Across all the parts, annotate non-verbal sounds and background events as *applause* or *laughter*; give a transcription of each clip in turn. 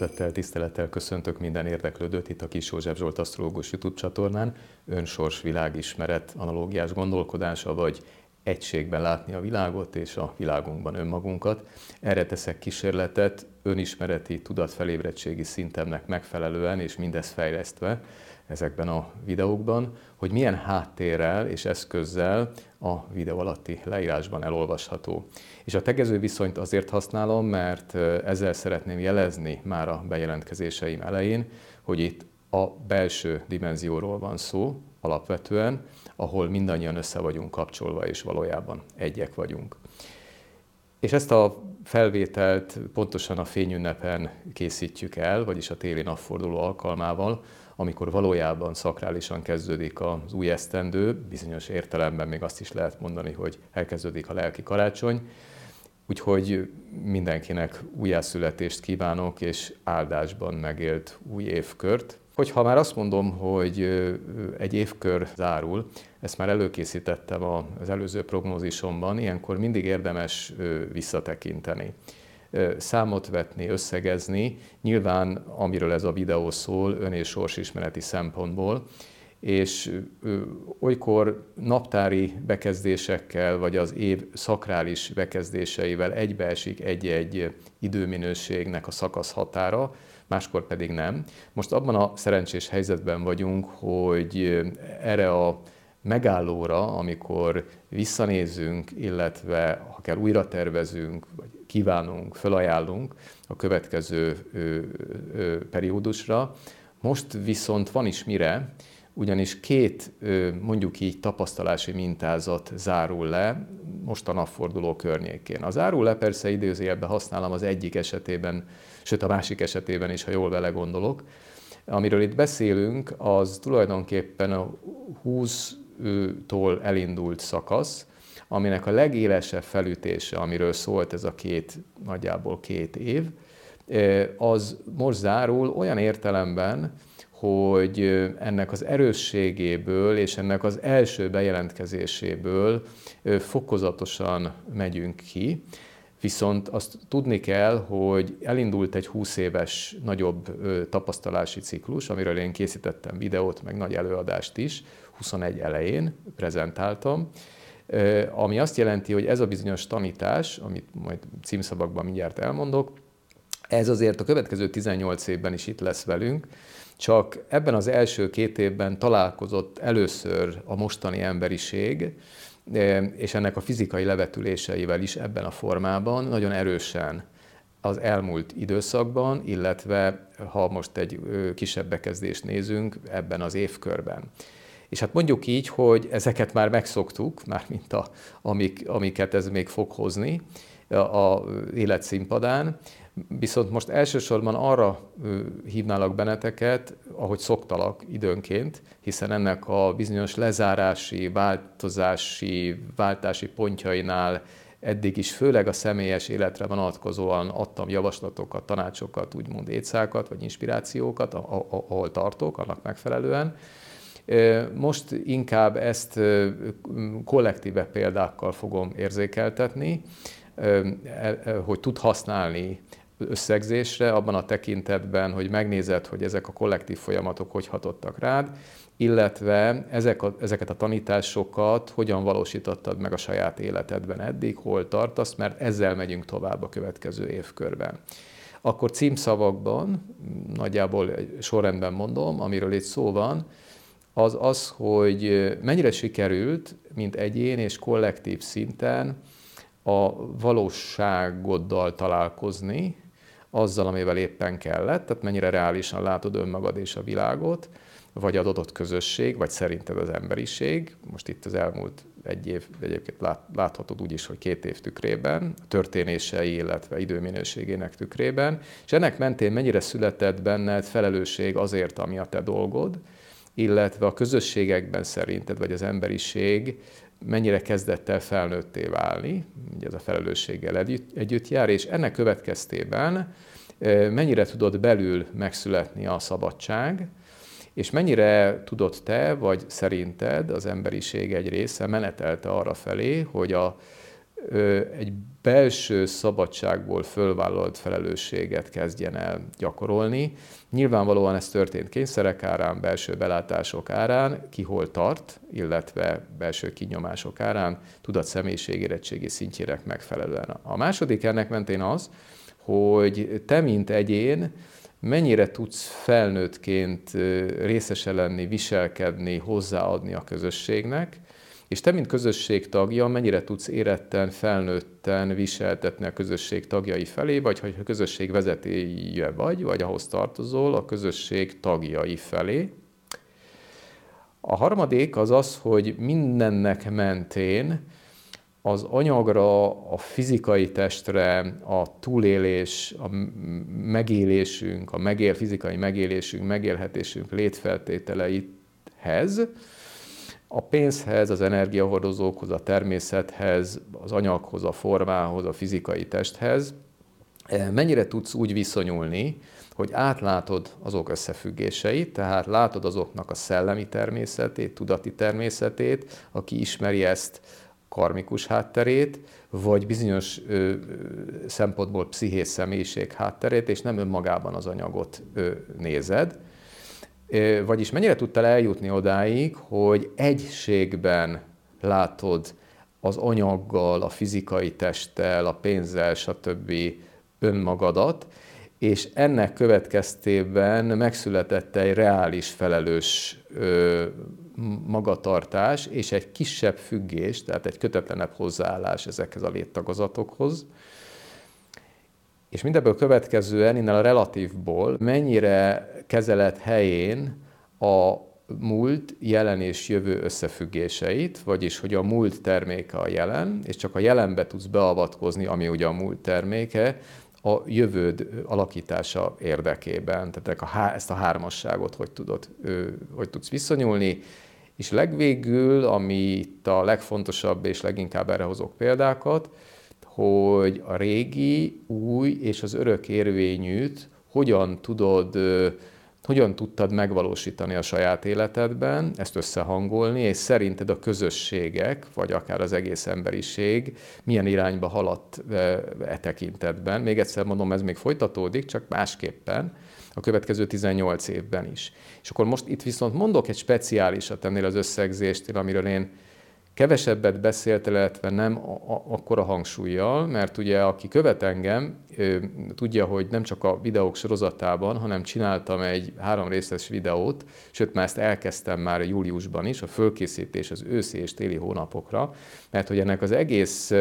Szeretettel, tisztelettel köszöntök minden érdeklődőt itt a Kis József Zsolt Asztrológus YouTube csatornán. Önsors világismeret, analógiás gondolkodása, vagy egységben látni a világot és a világunkban önmagunkat. Erre teszek kísérletet önismereti, tudatfelébrettségi szintemnek megfelelően és mindezt fejlesztve ezekben a videókban, hogy milyen háttérrel és eszközzel a videó alatti leírásban elolvasható. És a tegező viszonyt azért használom, mert ezzel szeretném jelezni már a bejelentkezéseim elején, hogy itt a belső dimenzióról van szó alapvetően, ahol mindannyian össze vagyunk kapcsolva, és valójában egyek vagyunk. És ezt a felvételt pontosan a fényünnepen készítjük el, vagyis a téli napforduló alkalmával, amikor valójában szakrálisan kezdődik az új esztendő, bizonyos értelemben még azt is lehet mondani, hogy elkezdődik a lelki karácsony, úgyhogy mindenkinek újjászületést kívánok, és áldásban megélt új évkört. Hogyha már azt mondom, hogy egy évkör zárul, ezt már előkészítettem az előző prognózisomban, ilyenkor mindig érdemes visszatekinteni számot vetni, összegezni, nyilván amiről ez a videó szól, ön- és sorsismereti szempontból, és olykor naptári bekezdésekkel, vagy az év szakrális bekezdéseivel egybeesik egy-egy időminőségnek a szakasz határa, máskor pedig nem. Most abban a szerencsés helyzetben vagyunk, hogy erre a megállóra, amikor visszanézünk, illetve ha kell újra tervezünk, vagy kívánunk, felajánlunk a következő ö, ö, periódusra. Most viszont van is mire, ugyanis két mondjuk így tapasztalási mintázat zárul le most a napforduló környékén. Az zárul le persze időzőjelben használom az egyik esetében, sőt a másik esetében is, ha jól vele gondolok. Amiről itt beszélünk, az tulajdonképpen a 20-tól elindult szakasz, aminek a legélesebb felütése, amiről szólt ez a két, nagyjából két év, az most zárul olyan értelemben, hogy ennek az erősségéből és ennek az első bejelentkezéséből fokozatosan megyünk ki. Viszont azt tudni kell, hogy elindult egy 20 éves nagyobb tapasztalási ciklus, amiről én készítettem videót, meg nagy előadást is, 21 elején prezentáltam, ami azt jelenti, hogy ez a bizonyos tanítás, amit majd címszavakban mindjárt elmondok, ez azért a következő 18 évben is itt lesz velünk, csak ebben az első két évben találkozott először a mostani emberiség, és ennek a fizikai levetüléseivel is ebben a formában nagyon erősen az elmúlt időszakban, illetve ha most egy kisebb bekezdést nézünk, ebben az évkörben. És hát mondjuk így, hogy ezeket már megszoktuk, már mint a, amik, amiket ez még fog hozni a életszínpadán, viszont most elsősorban arra hívnálak benneteket, ahogy szoktalak időnként, hiszen ennek a bizonyos lezárási, változási, váltási pontjainál eddig is főleg a személyes életre vonatkozóan adtam javaslatokat, tanácsokat, úgymond étszákat, vagy inspirációkat, ahol tartok, annak megfelelően. Most inkább ezt kollektíve példákkal fogom érzékeltetni, hogy tud használni összegzésre, abban a tekintetben, hogy megnézed, hogy ezek a kollektív folyamatok hogy hatottak rád, illetve ezek a, ezeket a tanításokat hogyan valósítottad meg a saját életedben eddig, hol tartasz, mert ezzel megyünk tovább a következő évkörben. Akkor címszavakban, nagyjából sorrendben mondom, amiről itt szó van, az az, hogy mennyire sikerült, mint egyén és kollektív szinten a valóságoddal találkozni, azzal, amivel éppen kellett, tehát mennyire reálisan látod önmagad és a világot, vagy az adott közösség, vagy szerinted az emberiség. Most itt az elmúlt egy év, egyébként lát, láthatod úgy is, hogy két év tükrében, történései, illetve időminőségének tükrében, és ennek mentén mennyire született benned felelősség azért, ami a te dolgod, illetve a közösségekben szerinted, vagy az emberiség mennyire kezdett el felnőtté válni, ugye ez a felelősséggel együtt, együtt jár, és ennek következtében mennyire tudod belül megszületni a szabadság, és mennyire tudod te, vagy szerinted az emberiség egy része menetelte arra felé, hogy a egy belső szabadságból fölvállalt felelősséget kezdjen el gyakorolni. Nyilvánvalóan ez történt kényszerek árán, belső belátások árán, ki hol tart, illetve belső kinyomások árán, tudat személyiség érettségi szintjére megfelelően. A második ennek mentén az, hogy te, mint egyén, mennyire tudsz felnőttként részese lenni, viselkedni, hozzáadni a közösségnek, és te, mint közösség tagja, mennyire tudsz éretten, felnőtten viseltetni a közösség tagjai felé, vagy hogy a közösség vezetője vagy, vagy ahhoz tartozol a közösség tagjai felé. A harmadik az az, hogy mindennek mentén az anyagra, a fizikai testre, a túlélés, a megélésünk, a megél, fizikai megélésünk, megélhetésünk létfeltételeihez, a pénzhez, az energiahordozókhoz, a természethez, az anyaghoz, a formához, a fizikai testhez, e, mennyire tudsz úgy viszonyulni, hogy átlátod azok összefüggéseit, tehát látod azoknak a szellemi természetét, tudati természetét, aki ismeri ezt karmikus hátterét, vagy bizonyos ö, szempontból pszichés személyiség hátterét, és nem önmagában az anyagot ö, nézed. Vagyis mennyire tudtál eljutni odáig, hogy egységben látod az anyaggal, a fizikai testtel, a pénzzel, stb. önmagadat, és ennek következtében megszületett egy reális felelős ö, magatartás és egy kisebb függés, tehát egy kötetlenebb hozzáállás ezekhez a léttagozatokhoz. És mindebből következően, innen a relatívból mennyire kezelet helyén a múlt, jelen és jövő összefüggéseit, vagyis hogy a múlt terméke a jelen, és csak a jelenbe tudsz beavatkozni, ami ugye a múlt terméke, a jövőd alakítása érdekében. Tehát a, ezt a hármasságot hogy, tudod, hogy tudsz viszonyulni, és legvégül, ami itt a legfontosabb, és leginkább erre hozok példákat, hogy a régi, új és az örök érvényűt hogyan tudod hogyan tudtad megvalósítani a saját életedben, ezt összehangolni, és szerinted a közösségek, vagy akár az egész emberiség milyen irányba haladt e, tekintetben. Még egyszer mondom, ez még folytatódik, csak másképpen a következő 18 évben is. És akkor most itt viszont mondok egy speciálisat ennél az összegzéstél, amiről én kevesebbet beszélt, illetve nem akkora hangsúlyjal, mert ugye aki követ engem, tudja, hogy nem csak a videók sorozatában, hanem csináltam egy három részes videót, sőt már ezt elkezdtem már júliusban is, a fölkészítés az őszi és téli hónapokra, mert hogy ennek az egész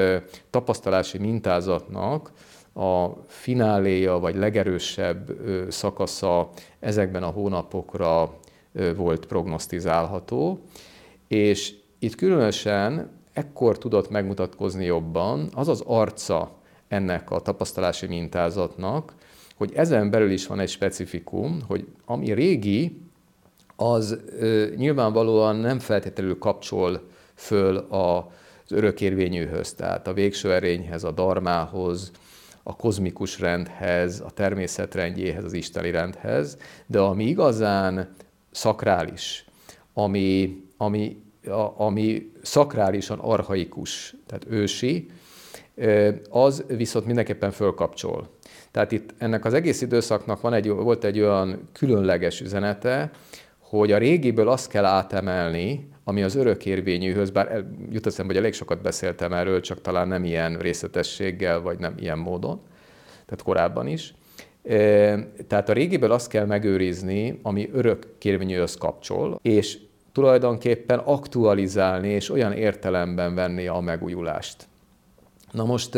tapasztalási mintázatnak a fináléja vagy legerősebb szakasza ezekben a hónapokra volt prognosztizálható, és itt különösen ekkor tudott megmutatkozni jobban az az arca ennek a tapasztalási mintázatnak, hogy ezen belül is van egy specifikum, hogy ami régi, az ö, nyilvánvalóan nem feltétlenül kapcsol föl az örökérvényűhöz, tehát a végső erényhez, a darmához, a kozmikus rendhez, a természet rendjéhez, az isteni rendhez, de ami igazán szakrális, ami, ami ami szakrálisan arhaikus, tehát ősi, az viszont mindenképpen fölkapcsol. Tehát itt ennek az egész időszaknak van egy, volt egy olyan különleges üzenete, hogy a régiből azt kell átemelni, ami az örökérvényűhöz, bár jut eszembe, hogy elég sokat beszéltem erről, csak talán nem ilyen részletességgel, vagy nem ilyen módon, tehát korábban is. Tehát a régiből azt kell megőrizni, ami örökérvényűhöz kapcsol, és tulajdonképpen aktualizálni és olyan értelemben venni a megújulást. Na most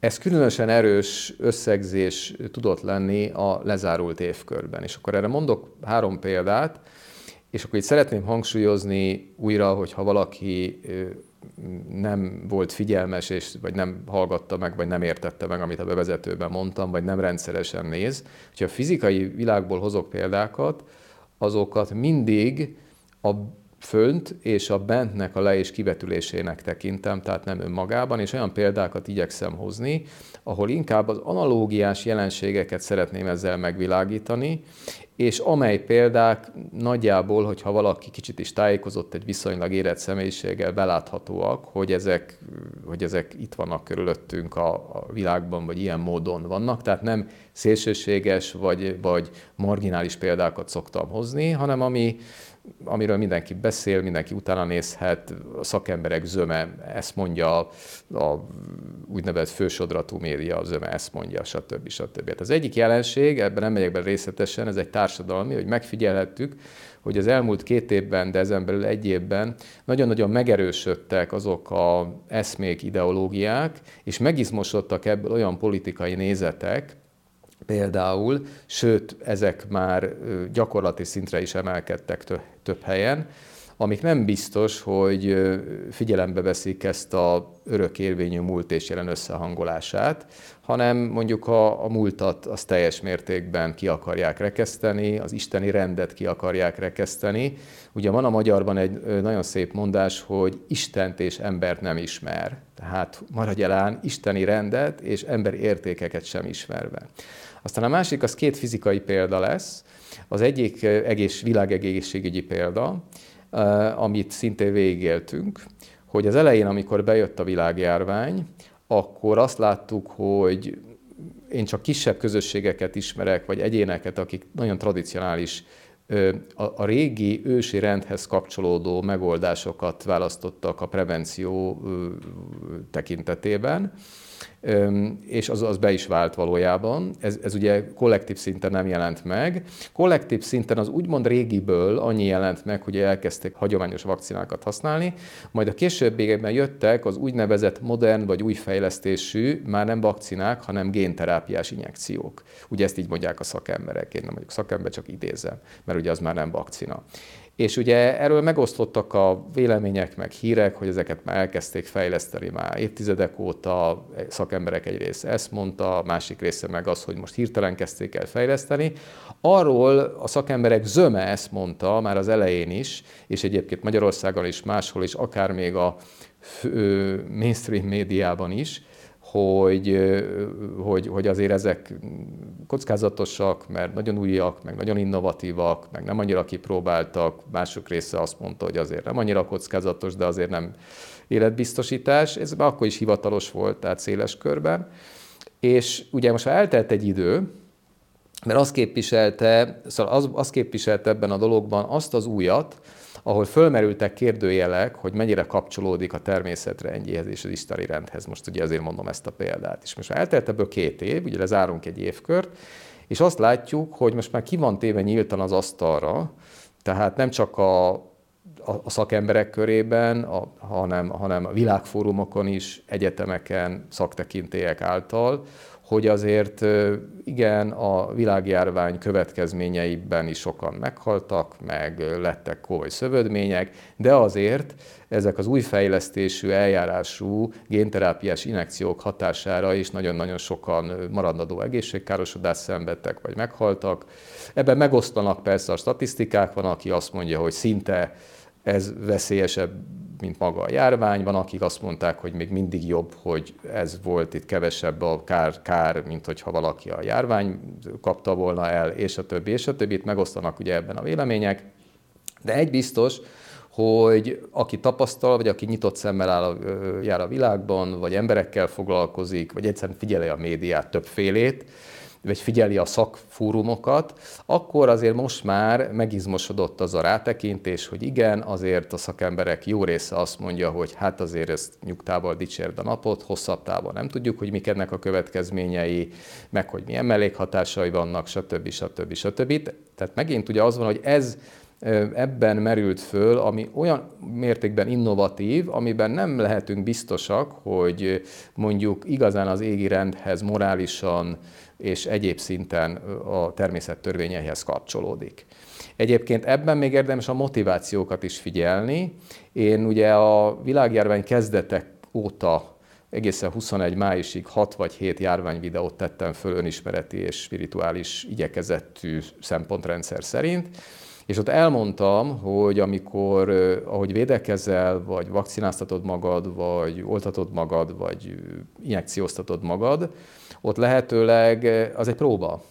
ez különösen erős összegzés tudott lenni a lezárult évkörben. És akkor erre mondok három példát, és akkor itt szeretném hangsúlyozni újra, hogy ha valaki nem volt figyelmes, és, vagy nem hallgatta meg, vagy nem értette meg, amit a bevezetőben mondtam, vagy nem rendszeresen néz. Ha a fizikai világból hozok példákat, azokat mindig a fönt és a bentnek a le- és kivetülésének tekintem, tehát nem önmagában, és olyan példákat igyekszem hozni, ahol inkább az analógiás jelenségeket szeretném ezzel megvilágítani, és amely példák nagyjából, hogyha valaki kicsit is tájékozott egy viszonylag érett személyiséggel, beláthatóak, hogy ezek, hogy ezek itt vannak körülöttünk a, a világban, vagy ilyen módon vannak, tehát nem szélsőséges vagy, vagy marginális példákat szoktam hozni, hanem ami, amiről mindenki beszél, mindenki utána nézhet, a szakemberek zöme ezt mondja, a úgynevezett fősodratú média zöme ezt mondja, stb. stb. Hát az egyik jelenség, ebben nem megyek be részletesen, ez egy társadalmi, hogy megfigyelhettük, hogy az elmúlt két évben, de ezen belül egy évben nagyon-nagyon megerősödtek azok a eszmék, ideológiák, és megizmosodtak ebből olyan politikai nézetek, például, sőt, ezek már gyakorlati szintre is emelkedtek több helyen, amik nem biztos, hogy figyelembe veszik ezt a örökérvényű múlt és jelen összehangolását, hanem mondjuk a, a múltat az teljes mértékben ki akarják rekeszteni, az isteni rendet ki akarják rekeszteni. Ugye van a magyarban egy nagyon szép mondás, hogy Istent és embert nem ismer. Tehát maradj elán isteni rendet és emberi értékeket sem ismerve. Aztán a másik az két fizikai példa lesz. Az egyik egész világegészségügyi példa, amit szintén végigéltünk, hogy az elején, amikor bejött a világjárvány, akkor azt láttuk, hogy én csak kisebb közösségeket ismerek, vagy egyéneket, akik nagyon tradicionális, a, régi ősi rendhez kapcsolódó megoldásokat választottak a prevenció tekintetében, és az, az be is vált valójában. Ez, ez ugye kollektív szinten nem jelent meg. Kollektív szinten az úgymond régiből annyi jelent meg, hogy elkezdték hagyományos vakcinákat használni, majd a későbbiekben jöttek az úgynevezett modern vagy új fejlesztésű, már nem vakcinák, hanem génterápiás injekciók. Ugye ezt így mondják a szakemberek, én nem vagyok szakember, csak idézem, mert ugye az már nem vakcina. És ugye erről megosztottak a vélemények, meg hírek, hogy ezeket már elkezdték fejleszteni már évtizedek óta, szakemberek egy része ezt mondta, a másik része meg az, hogy most hirtelen kezdték el fejleszteni. Arról a szakemberek zöme ezt mondta már az elején is, és egyébként Magyarországon is, máshol is, akár még a mainstream médiában is, hogy, hogy, hogy azért ezek kockázatosak, mert nagyon újak, meg nagyon innovatívak, meg nem annyira kipróbáltak. Mások része azt mondta, hogy azért nem annyira kockázatos, de azért nem életbiztosítás. Ez akkor is hivatalos volt, tehát széles körben. És ugye most ha eltelt egy idő, mert azt képviselte, szóval az, az képviselte ebben a dologban azt az újat, ahol fölmerültek kérdőjelek, hogy mennyire kapcsolódik a természetrendjéhez és az istari rendhez. Most ugye azért mondom ezt a példát. És most eltelt ebből két év, ugye lezárunk egy évkört, és azt látjuk, hogy most már ki van téve nyíltan az asztalra, tehát nem csak a, a, a szakemberek körében, a, hanem, hanem a világfórumokon is, egyetemeken, szaktekintélyek által, hogy azért igen, a világjárvány következményeiben is sokan meghaltak, meg lettek komoly szövődmények, de azért ezek az új fejlesztésű, eljárású génterápiás injekciók hatására is nagyon-nagyon sokan maradandó egészségkárosodást szenvedtek, vagy meghaltak. Ebben megosztanak persze a statisztikák, van, aki azt mondja, hogy szinte ez veszélyesebb mint maga a járvány. Van, akik azt mondták, hogy még mindig jobb, hogy ez volt itt kevesebb a kár, kár mint hogyha valaki a járvány kapta volna el, és a többi, és a többi. Itt megosztanak ugye ebben a vélemények. De egy biztos, hogy aki tapasztal, vagy aki nyitott szemmel áll a, jár a világban, vagy emberekkel foglalkozik, vagy egyszerűen figyeli a médiát többfélét, vagy figyeli a szakfórumokat, akkor azért most már megizmosodott az a rátekintés, hogy igen, azért a szakemberek jó része azt mondja, hogy hát azért ezt nyugtával dicsérd a napot, hosszabb távon nem tudjuk, hogy mik ennek a következményei, meg hogy milyen mellékhatásai vannak, stb. stb. stb. Tehát megint ugye az van, hogy ez ebben merült föl, ami olyan mértékben innovatív, amiben nem lehetünk biztosak, hogy mondjuk igazán az égi rendhez morálisan és egyéb szinten a természet törvényeihez kapcsolódik. Egyébként ebben még érdemes a motivációkat is figyelni. Én ugye a világjárvány kezdetek óta egészen 21 májusig 6 vagy 7 járványvideót tettem föl önismereti és spirituális igyekezettű szempontrendszer szerint, és ott elmondtam, hogy amikor, ahogy védekezel, vagy vakcináztatod magad, vagy oltatod magad, vagy injekcióztatod magad, ott lehetőleg az egy próba.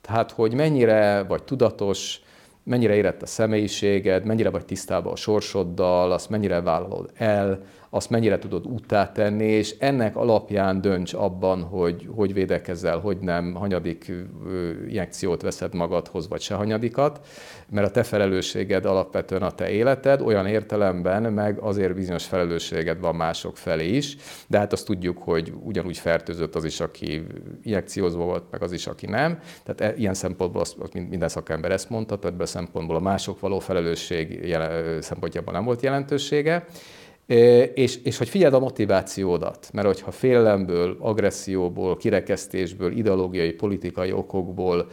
Tehát, hogy mennyire vagy tudatos, mennyire érett a személyiséged, mennyire vagy tisztában a sorsoddal, azt mennyire vállalod el, azt mennyire tudod úttá tenni, és ennek alapján dönts abban, hogy hogy védekezel, hogy nem, hanyadik injekciót veszed magadhoz, vagy se hanyadikat, mert a te felelősséged alapvetően a te életed, olyan értelemben meg azért bizonyos felelősséged van mások felé is, de hát azt tudjuk, hogy ugyanúgy fertőzött az is, aki injekciózva volt, meg az is, aki nem. Tehát e, ilyen szempontból azt, minden szakember ezt mondta, tehát ebből a szempontból a mások való felelősség jelen, szempontjából nem volt jelentősége. És, és hogy figyeld a motivációdat, mert hogyha félelemből, agresszióból, kirekesztésből, ideológiai, politikai okokból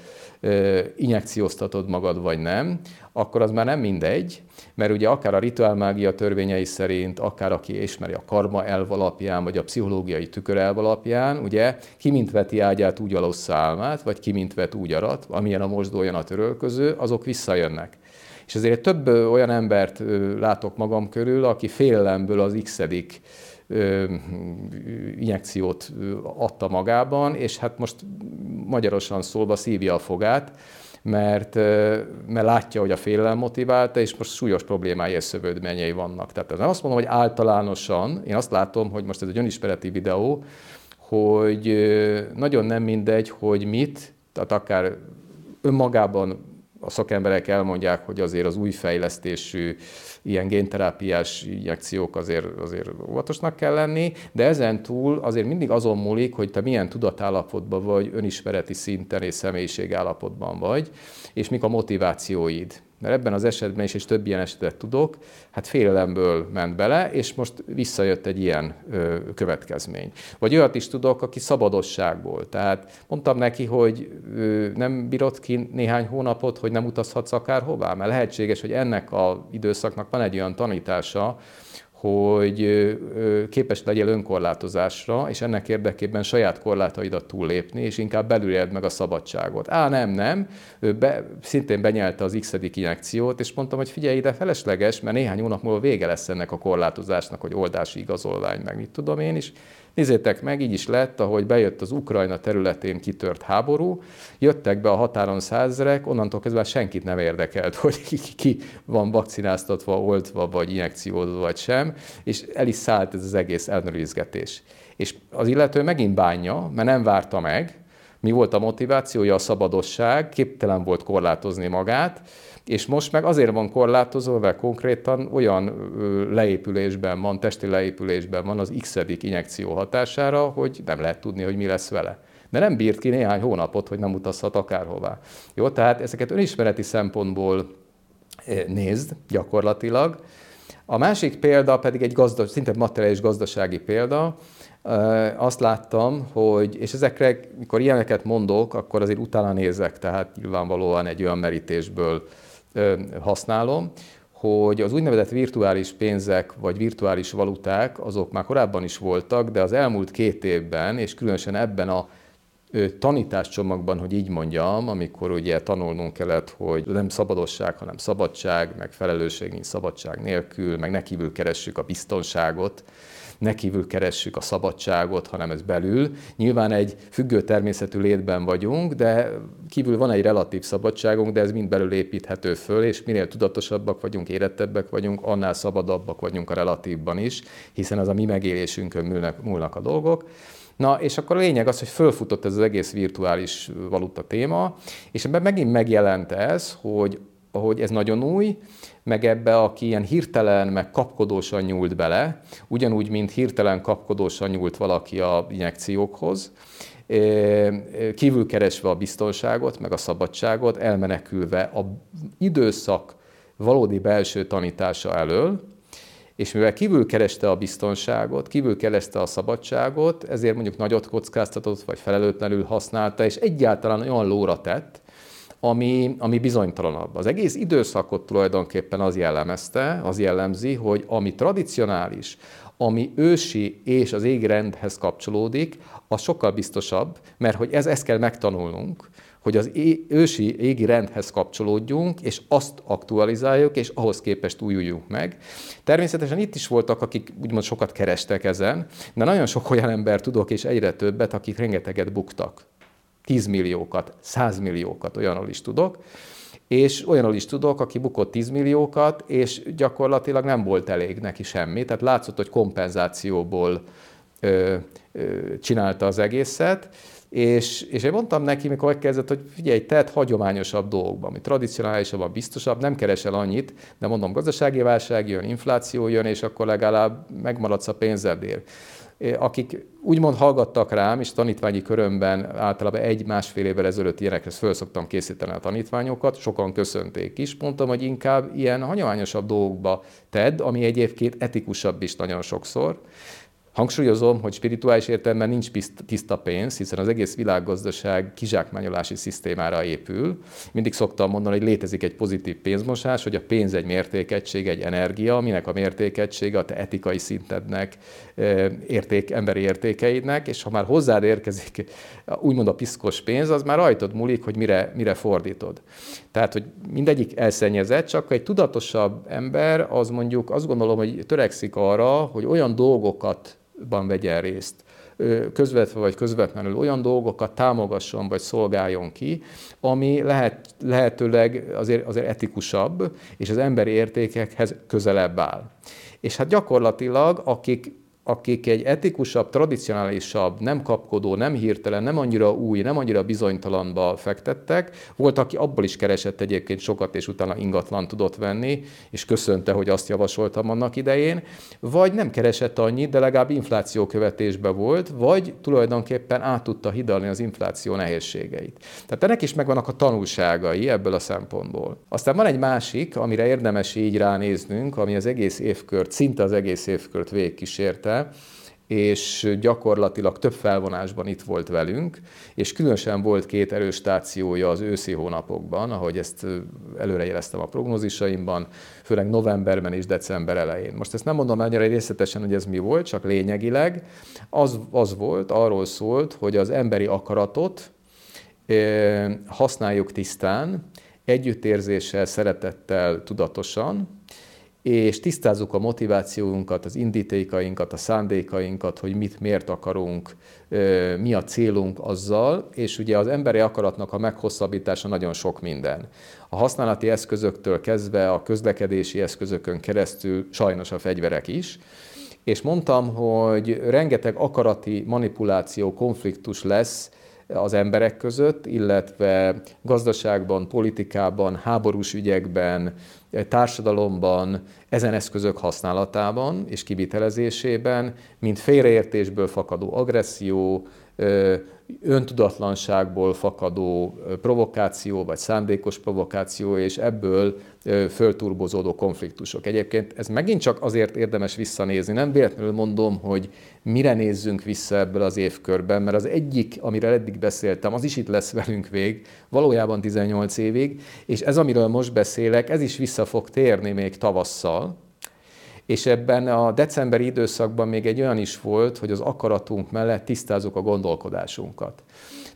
injekcióztatod magad, vagy nem, akkor az már nem mindegy, mert ugye akár a rituálmágia törvényei szerint, akár aki ismeri a karma elv alapján, vagy a pszichológiai tükör elv alapján, ugye ki mint veti ágyát, úgy alossza álmát, vagy ki mint vet, úgy arat, amilyen a mosdó, olyan a törölköző, azok visszajönnek. És ezért több olyan embert látok magam körül, aki félelemből az x injekciót adta magában, és hát most magyarosan szólva szívja a fogát, mert, mert látja, hogy a félelem motiválta, és most súlyos problémái és szövődményei vannak. Tehát nem azt mondom, hogy általánosan, én azt látom, hogy most ez egy önismereti videó, hogy nagyon nem mindegy, hogy mit, tehát akár önmagában a szakemberek elmondják, hogy azért az új fejlesztésű ilyen génterápiás injekciók azért, azért óvatosnak kell lenni, de ezen túl azért mindig azon múlik, hogy te milyen tudatállapotban vagy, önismereti szinten és személyiségállapotban vagy, és mik a motivációid. Mert ebben az esetben is, és több ilyen esetet tudok, hát félelemből ment bele, és most visszajött egy ilyen ö, következmény. Vagy olyat is tudok, aki szabadosságból. Tehát mondtam neki, hogy ö, nem bírod ki néhány hónapot, hogy nem utazhatsz akárhová, mert lehetséges, hogy ennek a időszaknak van egy olyan tanítása, hogy képes legyél önkorlátozásra, és ennek érdekében saját korlátaidat túllépni, és inkább belüléled meg a szabadságot. Á, nem, nem, ő be, szintén benyelte az x injekciót, és mondtam, hogy figyelj ide, felesleges, mert néhány hónap múlva vége lesz ennek a korlátozásnak, hogy oldási igazolvány, meg mit tudom én is, Nézzétek meg, így is lett, ahogy bejött az Ukrajna területén kitört háború, jöttek be a határon százerek, onnantól kezdve senkit nem érdekelt, *laughs* hogy ki van vakcináztatva, oltva, vagy injekciózva, vagy sem, és el is szállt ez az egész ellenőrizgetés. És az illető megint bánja, mert nem várta meg, mi volt a motivációja, a szabadosság, képtelen volt korlátozni magát, és most meg azért van korlátozó, mert konkrétan olyan leépülésben van, testi leépülésben van az x injekció hatására, hogy nem lehet tudni, hogy mi lesz vele. De nem bírt ki néhány hónapot, hogy nem utazhat akárhová. Jó, tehát ezeket önismereti szempontból nézd gyakorlatilag. A másik példa pedig egy gazdas, szinte materiális gazdasági példa, azt láttam, hogy, és ezekre, mikor ilyeneket mondok, akkor azért utána nézek, tehát nyilvánvalóan egy olyan merítésből használom, hogy az úgynevezett virtuális pénzek vagy virtuális valuták, azok már korábban is voltak, de az elmúlt két évben, és különösen ebben a tanításcsomagban, hogy így mondjam, amikor ugye tanulnunk kellett, hogy nem szabadosság, hanem szabadság, meg felelősség nincs szabadság nélkül, meg ne kívül keressük a biztonságot, ne kívül keressük a szabadságot, hanem ez belül. Nyilván egy függő természetű létben vagyunk, de kívül van egy relatív szabadságunk, de ez mind belül építhető föl, és minél tudatosabbak vagyunk, érettebbek vagyunk, annál szabadabbak vagyunk a relatívban is, hiszen az a mi megélésünkön múlnak, múlnak a dolgok. Na, és akkor a lényeg az, hogy fölfutott ez az egész virtuális valuta téma, és ebben megint megjelent ez, hogy hogy ez nagyon új, meg ebbe, aki ilyen hirtelen, meg kapkodósan nyúlt bele, ugyanúgy, mint hirtelen kapkodósan nyúlt valaki a injekciókhoz, kívülkeresve a biztonságot, meg a szabadságot, elmenekülve a időszak valódi belső tanítása elől, és mivel kívül kereste a biztonságot, kívül kereste a szabadságot, ezért mondjuk nagyot kockáztatott, vagy felelőtlenül használta, és egyáltalán olyan lóra tett, ami, ami bizonytalanabb. Az egész időszakot tulajdonképpen az jellemezte, az jellemzi, hogy ami tradicionális, ami ősi és az égrendhez kapcsolódik, az sokkal biztosabb, mert hogy ez, ezt kell megtanulnunk, hogy az ősi égi rendhez kapcsolódjunk, és azt aktualizáljuk, és ahhoz képest újuljunk meg. Természetesen itt is voltak, akik úgymond sokat kerestek ezen, de nagyon sok olyan ember tudok, és egyre többet, akik rengeteget buktak. 10 milliókat, 100 milliókat, olyanról is tudok, és olyanról is tudok, aki bukott 10 milliókat, és gyakorlatilag nem volt elég neki semmi, tehát látszott, hogy kompenzációból ö, ö, csinálta az egészet, és, és én mondtam neki, mikor megkezdett, hogy figyelj, tedd hagyományosabb dolgokban, ami tradicionálisabban, biztosabb, nem keresel annyit, de mondom, gazdasági válság jön, infláció jön, és akkor legalább megmaradsz a pénzedért akik úgymond hallgattak rám, és tanítványi körömben általában egy-másfél évvel ezelőtt ilyenekhez föl szoktam készíteni a tanítványokat, sokan köszönték is. Mondtam, hogy inkább ilyen hagyományosabb dolgokba tedd, ami egyébként etikusabb is nagyon sokszor, Hangsúlyozom, hogy spirituális értelemben nincs tiszta pénz, hiszen az egész világgazdaság kizsákmányolási szisztémára épül. Mindig szoktam mondani, hogy létezik egy pozitív pénzmosás, hogy a pénz egy mértékegység, egy energia, aminek a mértékegysége a te etikai szintednek, érték, emberi értékeidnek, és ha már hozzád érkezik úgymond a piszkos pénz, az már rajtad múlik, hogy mire, mire fordítod. Tehát, hogy mindegyik elszennyezett, csak egy tudatosabb ember az mondjuk azt gondolom, hogy törekszik arra, hogy olyan dolgokat ban vegyen részt közvetve vagy közvetlenül olyan dolgokat támogasson vagy szolgáljon ki, ami lehet, lehetőleg azért, azért etikusabb, és az emberi értékekhez közelebb áll. És hát gyakorlatilag, akik akik egy etikusabb, tradicionálisabb, nem kapkodó, nem hirtelen, nem annyira új, nem annyira bizonytalanba fektettek. Volt, aki abból is keresett egyébként sokat, és utána ingatlan tudott venni, és köszönte, hogy azt javasoltam annak idején. Vagy nem keresett annyit, de legalább infláció követésbe volt, vagy tulajdonképpen át tudta hidalni az infláció nehézségeit. Tehát ennek is megvannak a tanulságai ebből a szempontból. Aztán van egy másik, amire érdemes így ránéznünk, ami az egész évkört, szinte az egész évkört végigkísérte, és gyakorlatilag több felvonásban itt volt velünk, és különösen volt két erős stációja az őszi hónapokban, ahogy ezt előrejeleztem a prognózisaimban, főleg novemberben és december elején. Most ezt nem mondom annyira részletesen, hogy ez mi volt, csak lényegileg az, az volt, arról szólt, hogy az emberi akaratot használjuk tisztán, együttérzéssel, szeretettel, tudatosan, és tisztázzuk a motivációnkat, az indítékainkat, a szándékainkat, hogy mit, miért akarunk, mi a célunk azzal, és ugye az emberi akaratnak a meghosszabbítása nagyon sok minden. A használati eszközöktől kezdve a közlekedési eszközökön keresztül sajnos a fegyverek is, és mondtam, hogy rengeteg akarati manipuláció, konfliktus lesz az emberek között, illetve gazdaságban, politikában, háborús ügyekben, társadalomban, ezen eszközök használatában és kivitelezésében, mint félreértésből fakadó agresszió, öntudatlanságból fakadó provokáció, vagy szándékos provokáció, és ebből fölturbozódó konfliktusok. Egyébként ez megint csak azért érdemes visszanézni. Nem véletlenül mondom, hogy mire nézzünk vissza ebből az évkörben, mert az egyik, amire eddig beszéltem, az is itt lesz velünk vég, valójában 18 évig, és ez, amiről most beszélek, ez is vissza fog térni még tavasszal, és ebben a decemberi időszakban még egy olyan is volt, hogy az akaratunk mellett tisztázunk a gondolkodásunkat.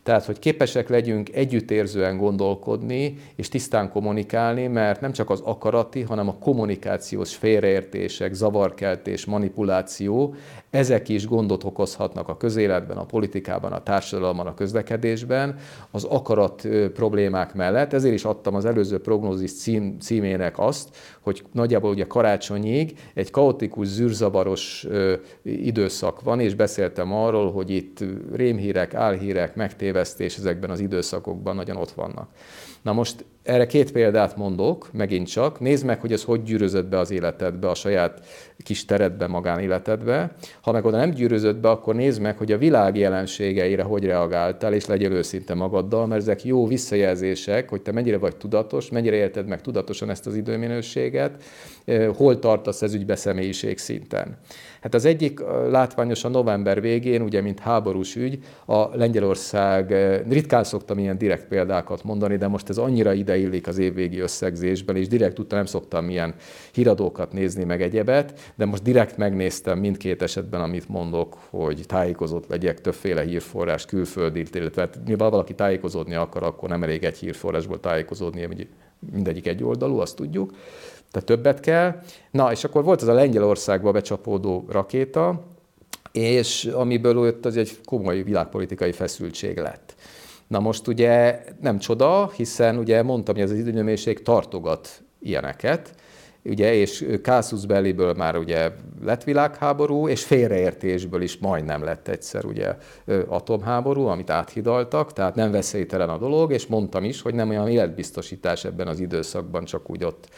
Tehát, hogy képesek legyünk együttérzően gondolkodni és tisztán kommunikálni, mert nem csak az akarati, hanem a kommunikációs félreértések, zavarkeltés, manipuláció, ezek is gondot okozhatnak a közéletben, a politikában, a társadalomban, a közlekedésben, az akarat problémák mellett. Ezért is adtam az előző prognózis cím, címének azt, hogy nagyjából ugye karácsonyig egy kaotikus, zűrzavaros időszak van, és beszéltem arról, hogy itt rémhírek, álhírek, megtévesztés ezekben az időszakokban nagyon ott vannak. Na most erre két példát mondok, megint csak. Nézd meg, hogy ez hogy gyűrözött be az életedbe, a saját kis teredbe, magánéletedbe. Ha meg oda nem gyűrözött be, akkor nézd meg, hogy a világ jelenségeire hogy reagáltál, és legyél őszinte magaddal, mert ezek jó visszajelzések, hogy te mennyire vagy tudatos, mennyire élted meg tudatosan ezt az időminőséget, eh, hol tartasz ez ügybe személyiség szinten. Hát az egyik látványos a november végén, ugye mint háborús ügy, a Lengyelország, ritkán szoktam ilyen direkt példákat mondani, de most ez annyira ideillik az évvégi összegzésben, és direkt tudtam, nem szoktam ilyen híradókat nézni meg egyebet, de most direkt megnéztem mindkét esetben, amit mondok, hogy tájékozott legyek többféle hírforrás, külföldi, illetve hát, mivel valaki tájékozódni akar, akkor nem elég egy hírforrásból tájékozódni, mindegyik egy oldalú, azt tudjuk tehát többet kell. Na, és akkor volt ez a Lengyelországba becsapódó rakéta, és amiből ott az egy komoly világpolitikai feszültség lett. Na most ugye nem csoda, hiszen ugye mondtam, hogy ez az időminőség tartogat ilyeneket, ugye, és Casus Belliből már ugye lett világháború, és félreértésből is majdnem lett egyszer ugye atomháború, amit áthidaltak, tehát nem veszélytelen a dolog, és mondtam is, hogy nem olyan életbiztosítás ebben az időszakban, csak úgy ott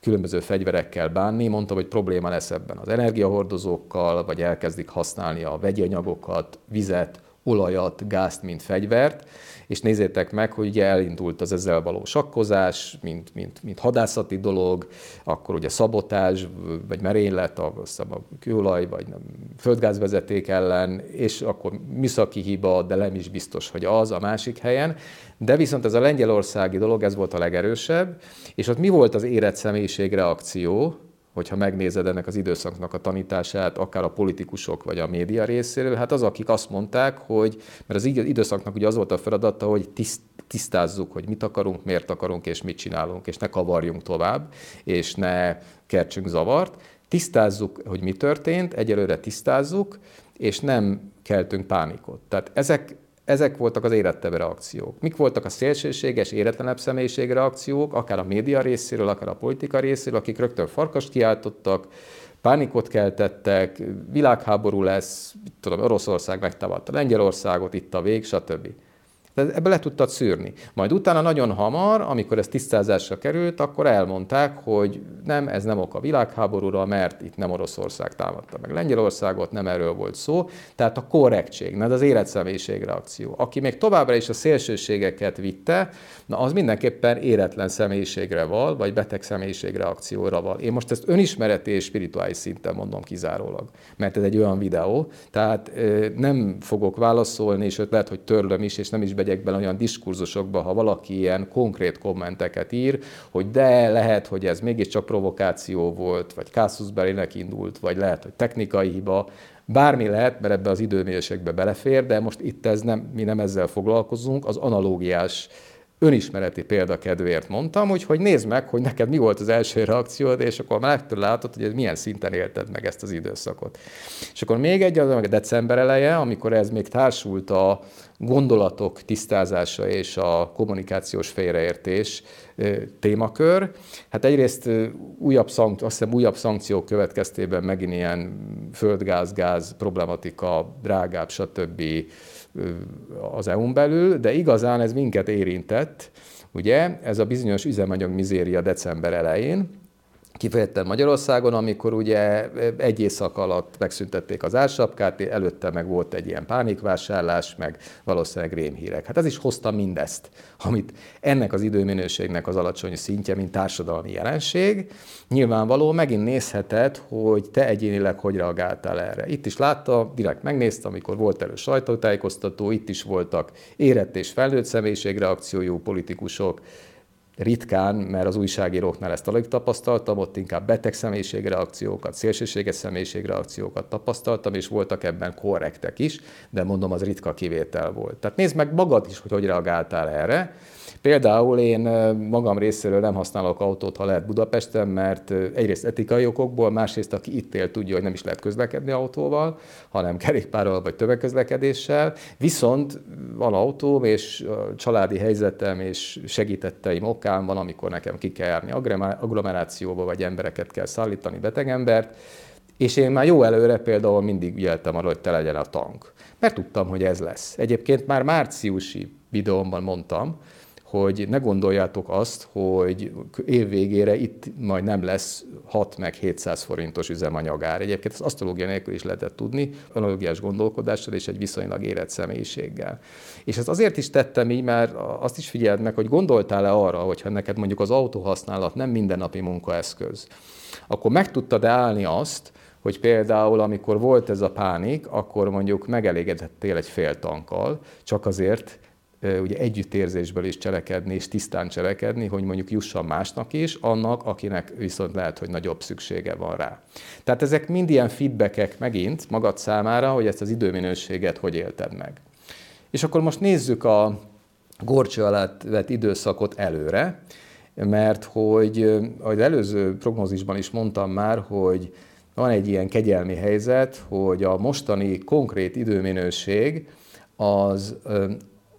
különböző fegyverekkel bánni. Mondtam, hogy probléma lesz ebben az energiahordozókkal, vagy elkezdik használni a vegyi anyagokat, vizet, olajat, gázt, mint fegyvert, és nézzétek meg, hogy ugye elindult az ezzel való sakkozás, mint, mint, mint hadászati dolog, akkor ugye szabotás, vagy merénylet a, a kőolaj, vagy nem, földgázvezeték ellen, és akkor műszaki hiba, de nem is biztos, hogy az a másik helyen. De viszont ez a lengyelországi dolog, ez volt a legerősebb, és ott mi volt az érett személyiségreakció, hogyha megnézed ennek az időszaknak a tanítását, akár a politikusok vagy a média részéről, hát az, akik azt mondták, hogy, mert az időszaknak ugye az volt a feladata, hogy tiszt, tisztázzuk, hogy mit akarunk, miért akarunk és mit csinálunk, és ne kavarjunk tovább, és ne kertsünk zavart. Tisztázzuk, hogy mi történt, egyelőre tisztázzuk, és nem keltünk pánikot. Tehát ezek ezek voltak az érettebb reakciók. Mik voltak a szélsőséges, éretlenebb személyiség reakciók, akár a média részéről, akár a politika részéről, akik rögtön farkast kiáltottak, pánikot keltettek, világháború lesz, tudom, Oroszország megtámadta Lengyelországot, itt a vég, stb. De ebbe le tudtad szűrni. Majd utána nagyon hamar, amikor ez tisztázásra került, akkor elmondták, hogy nem, ez nem ok a világháborúra, mert itt nem Oroszország támadta meg Lengyelországot, nem erről volt szó. Tehát a korrektség, az életszemélyiség reakció. Aki még továbbra is a szélsőségeket vitte, na az mindenképpen éretlen személyiségre val, vagy beteg személyiségreakcióra val. Én most ezt önismereti és spirituális szinten mondom kizárólag, mert ez egy olyan videó, tehát nem fogok válaszolni, és lehet, hogy törlöm is, és nem is megyek olyan diskurzusokba, ha valaki ilyen konkrét kommenteket ír, hogy de lehet, hogy ez mégiscsak provokáció volt, vagy Casus Bellinek indult, vagy lehet, hogy technikai hiba, Bármi lehet, mert ebbe az időmérségbe belefér, de most itt ez nem, mi nem ezzel foglalkozunk, az analógiás önismereti példa kedvéért mondtam, hogy, hogy nézd meg, hogy neked mi volt az első reakciód, és akkor már látod, hogy milyen szinten élted meg ezt az időszakot. És akkor még egy, az a december eleje, amikor ez még társult a gondolatok tisztázása és a kommunikációs félreértés témakör. Hát egyrészt újabb, szank, azt hiszem, újabb szankciók következtében megint ilyen földgáz, gáz problematika, drágább, stb az EU-n belül, de igazán ez minket érintett, ugye, ez a bizonyos üzemanyag mizéria december elején, kifejezetten Magyarországon, amikor ugye egy éjszak alatt megszüntették az ársapkát, előtte meg volt egy ilyen pánikvásárlás, meg valószínűleg rémhírek. Hát ez is hozta mindezt, amit ennek az időminőségnek az alacsony szintje, mint társadalmi jelenség. Nyilvánvaló, megint nézheted, hogy te egyénileg hogy reagáltál erre. Itt is látta, direkt megnézte, amikor volt elő sajtótájékoztató, itt is voltak érett és felnőtt személyiségreakciójú politikusok, ritkán, mert az újságíróknál ezt alig tapasztaltam, ott inkább beteg személyiségreakciókat, szélsőséges személyiségreakciókat tapasztaltam, és voltak ebben korrektek is, de mondom, az ritka kivétel volt. Tehát nézd meg magad is, hogy hogy reagáltál erre, Például én magam részéről nem használok autót, ha lehet Budapesten, mert egyrészt etikai okokból, másrészt aki itt él tudja, hogy nem is lehet közlekedni autóval, hanem kerékpárral vagy tömegközlekedéssel. Viszont van autóm, és családi helyzetem és segítetteim okán van, amikor nekem ki kell járni agglomerációba, vagy embereket kell szállítani, betegembert, és én már jó előre például mindig ügyeltem arra, hogy te legyen a tank. Mert tudtam, hogy ez lesz. Egyébként már márciusi videómban mondtam, hogy ne gondoljátok azt, hogy év végére itt majd nem lesz 6 meg 700 forintos üzemanyagár. Egyébként az asztrológia nélkül is lehetett tudni, analógiás gondolkodással és egy viszonylag érett személyiséggel. És ezt azért is tettem így, mert azt is figyeld meg, hogy gondoltál-e arra, hogyha neked mondjuk az autóhasználat nem mindennapi munkaeszköz, akkor meg tudtad állni azt, hogy például amikor volt ez a pánik, akkor mondjuk megelégedettél egy fél tankkal, csak azért, ugye együttérzésből is cselekedni, és tisztán cselekedni, hogy mondjuk jusson másnak is, annak, akinek viszont lehet, hogy nagyobb szüksége van rá. Tehát ezek mind ilyen feedbackek megint magad számára, hogy ezt az időminőséget hogy élted meg. És akkor most nézzük a gorcső alatt vett időszakot előre, mert hogy, ahogy előző prognózisban is mondtam már, hogy van egy ilyen kegyelmi helyzet, hogy a mostani konkrét időminőség az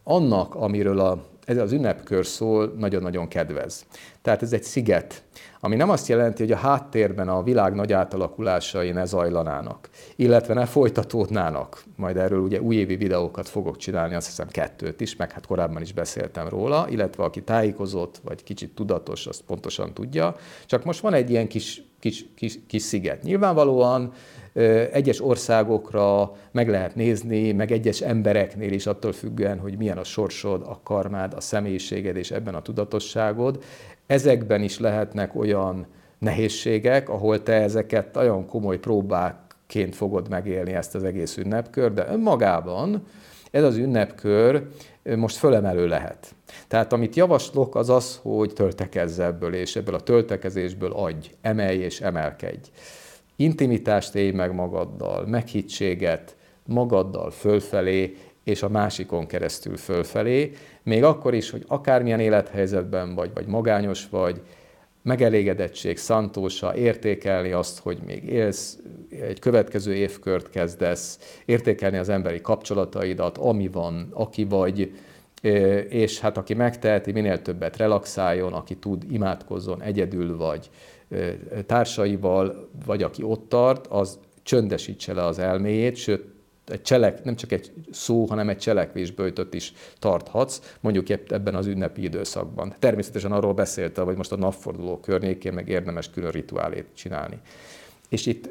annak, amiről a, ez az ünnepkör szól, nagyon-nagyon kedvez. Tehát ez egy sziget, ami nem azt jelenti, hogy a háttérben a világ nagy átalakulásai ne zajlanának, illetve ne folytatódnának. Majd erről ugye újévi videókat fogok csinálni, azt hiszem kettőt is, meg hát korábban is beszéltem róla, illetve aki tájékozott, vagy kicsit tudatos, azt pontosan tudja. Csak most van egy ilyen kis, kis, kis, kis sziget. Nyilvánvalóan egyes országokra meg lehet nézni, meg egyes embereknél is attól függően, hogy milyen a sorsod, a karmád, a személyiséged és ebben a tudatosságod. Ezekben is lehetnek olyan nehézségek, ahol te ezeket nagyon komoly próbákként fogod megélni ezt az egész ünnepkör, de önmagában ez az ünnepkör most fölemelő lehet. Tehát amit javaslok az az, hogy töltekezz ebből, és ebből a töltekezésből adj, emelj és emelkedj. Intimitást élj meg magaddal, meghittséget magaddal fölfelé, és a másikon keresztül fölfelé, még akkor is, hogy akármilyen élethelyzetben vagy, vagy magányos vagy, megelégedettség, szantósa, értékelni azt, hogy még élsz, egy következő évkört kezdesz, értékelni az emberi kapcsolataidat, ami van, aki vagy, és hát aki megteheti, minél többet relaxáljon, aki tud, imádkozzon, egyedül vagy, társaival, vagy aki ott tart, az csöndesítse le az elméjét, sőt, egy cselek, nem csak egy szó, hanem egy cselekvésbőjtöt is tarthatsz, mondjuk ebben az ünnepi időszakban. Természetesen arról beszélte, hogy most a napforduló környékén meg érdemes külön rituálét csinálni. És itt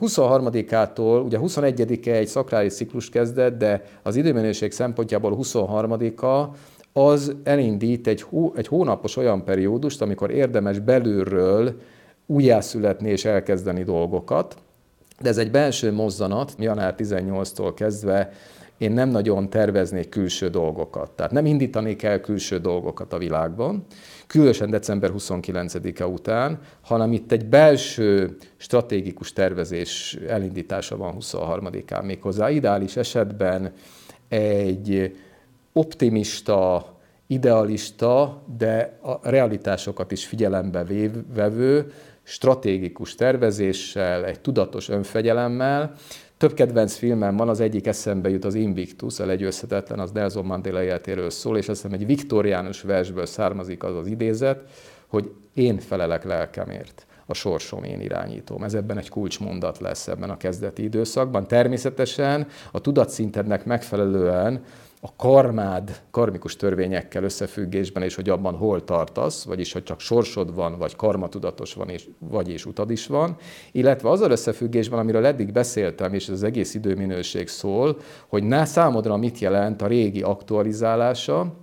23-ától, ugye 21-e egy szakrális ciklus kezdett, de az időmenőség szempontjából 23-a az elindít egy, hó, egy hónapos olyan periódust, amikor érdemes belülről újjászületni és elkezdeni dolgokat, de ez egy belső mozzanat, január 18-tól kezdve én nem nagyon terveznék külső dolgokat. Tehát nem indítanék el külső dolgokat a világban, különösen december 29-e után, hanem itt egy belső stratégikus tervezés elindítása van 23-án méghozzá. Ideális esetben egy optimista, idealista, de a realitásokat is figyelembe vevő, stratégikus tervezéssel, egy tudatos önfegyelemmel. Több kedvenc filmem van, az egyik eszembe jut az Invictus, a legyőzhetetlen, az Nelson Mandela életéről szól, és azt hiszem egy viktoriánus versből származik az az idézet, hogy én felelek lelkemért a sorsom én irányítom. Ez ebben egy kulcsmondat lesz ebben a kezdeti időszakban. Természetesen a tudatszintednek megfelelően a karmád karmikus törvényekkel összefüggésben, és hogy abban hol tartasz, vagyis hogy csak sorsod van, vagy karmatudatos van, és, vagy és utad is van, illetve azzal összefüggésben, amiről eddig beszéltem, és ez az egész időminőség szól, hogy ne számodra mit jelent a régi aktualizálása,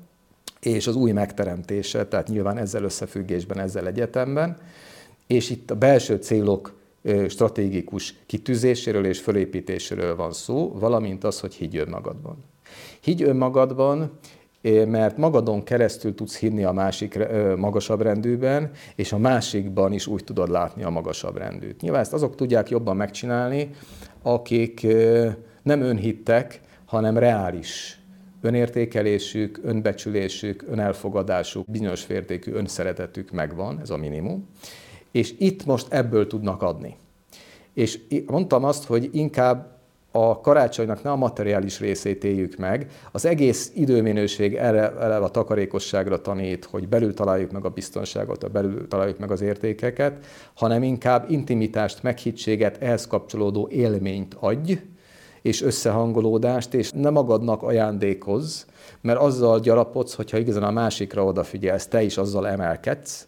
és az új megteremtése, tehát nyilván ezzel összefüggésben, ezzel egyetemben, és itt a belső célok stratégikus kitűzéséről és fölépítéséről van szó, valamint az, hogy higgyön magadban. Higgy önmagadban, mert magadon keresztül tudsz hinni a másik magasabb rendűben, és a másikban is úgy tudod látni a magasabb rendűt. Nyilván ezt azok tudják jobban megcsinálni, akik nem önhittek, hanem reális önértékelésük, önbecsülésük, önelfogadásuk, bizonyos fértékű önszeretetük megvan, ez a minimum, és itt most ebből tudnak adni. És mondtam azt, hogy inkább a karácsonynak ne a materiális részét éljük meg, az egész időminőség eleve a takarékosságra tanít, hogy belül találjuk meg a biztonságot, a belül találjuk meg az értékeket, hanem inkább intimitást, meghittséget, ehhez kapcsolódó élményt adj, és összehangolódást, és ne magadnak ajándékoz, mert azzal gyarapodsz, hogyha igazán a másikra odafigyelsz, te is azzal emelkedsz.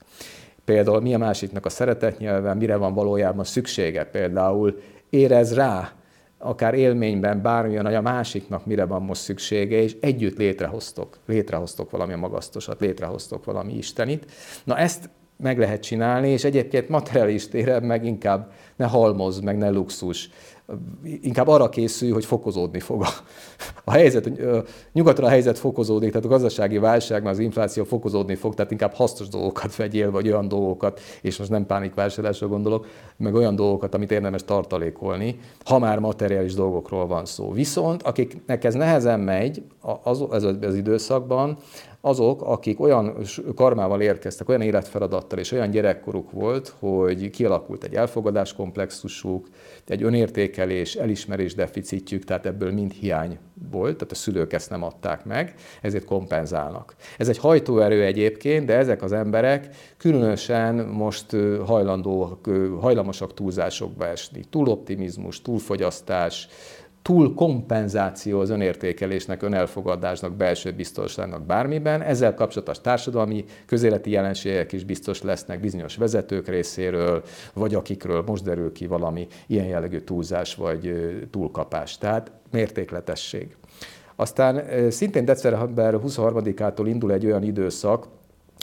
Például mi a másiknak a szeretetnyelve, mire van valójában szüksége. Például érez rá, akár élményben bármilyen, hogy a másiknak mire van most szüksége, és együtt létrehoztok, létrehoztok valami magasztosat, létrehoztok valami istenit. Na ezt meg lehet csinálni, és egyébként materialist téren meg inkább ne halmoz, meg ne luxus, inkább arra készül, hogy fokozódni fog a, a helyzet. Nyugatra a helyzet fokozódik, tehát a gazdasági válságban az infláció fokozódni fog, tehát inkább hasznos dolgokat vegyél, vagy olyan dolgokat, és most nem pánikvásárlásra gondolok, meg olyan dolgokat, amit érdemes tartalékolni, ha már materiális dolgokról van szó. Viszont akiknek ez nehezen megy az, az, az időszakban, azok, akik olyan karmával érkeztek, olyan életfeladattal és olyan gyerekkoruk volt, hogy kialakult egy elfogadás komplexusuk, egy önértékelés, elismerés deficitjük, tehát ebből mind hiány volt, tehát a szülők ezt nem adták meg, ezért kompenzálnak. Ez egy hajtóerő egyébként, de ezek az emberek különösen most hajlandóak, hajlamosak túlzásokba esni. Túloptimizmus, túlfogyasztás, túl kompenzáció az önértékelésnek, önelfogadásnak, belső biztonságnak bármiben. Ezzel kapcsolatos társadalmi, közéleti jelenségek is biztos lesznek bizonyos vezetők részéről, vagy akikről most derül ki valami ilyen jellegű túlzás vagy túlkapás. Tehát mértékletesség. Aztán szintén december 23-ától indul egy olyan időszak,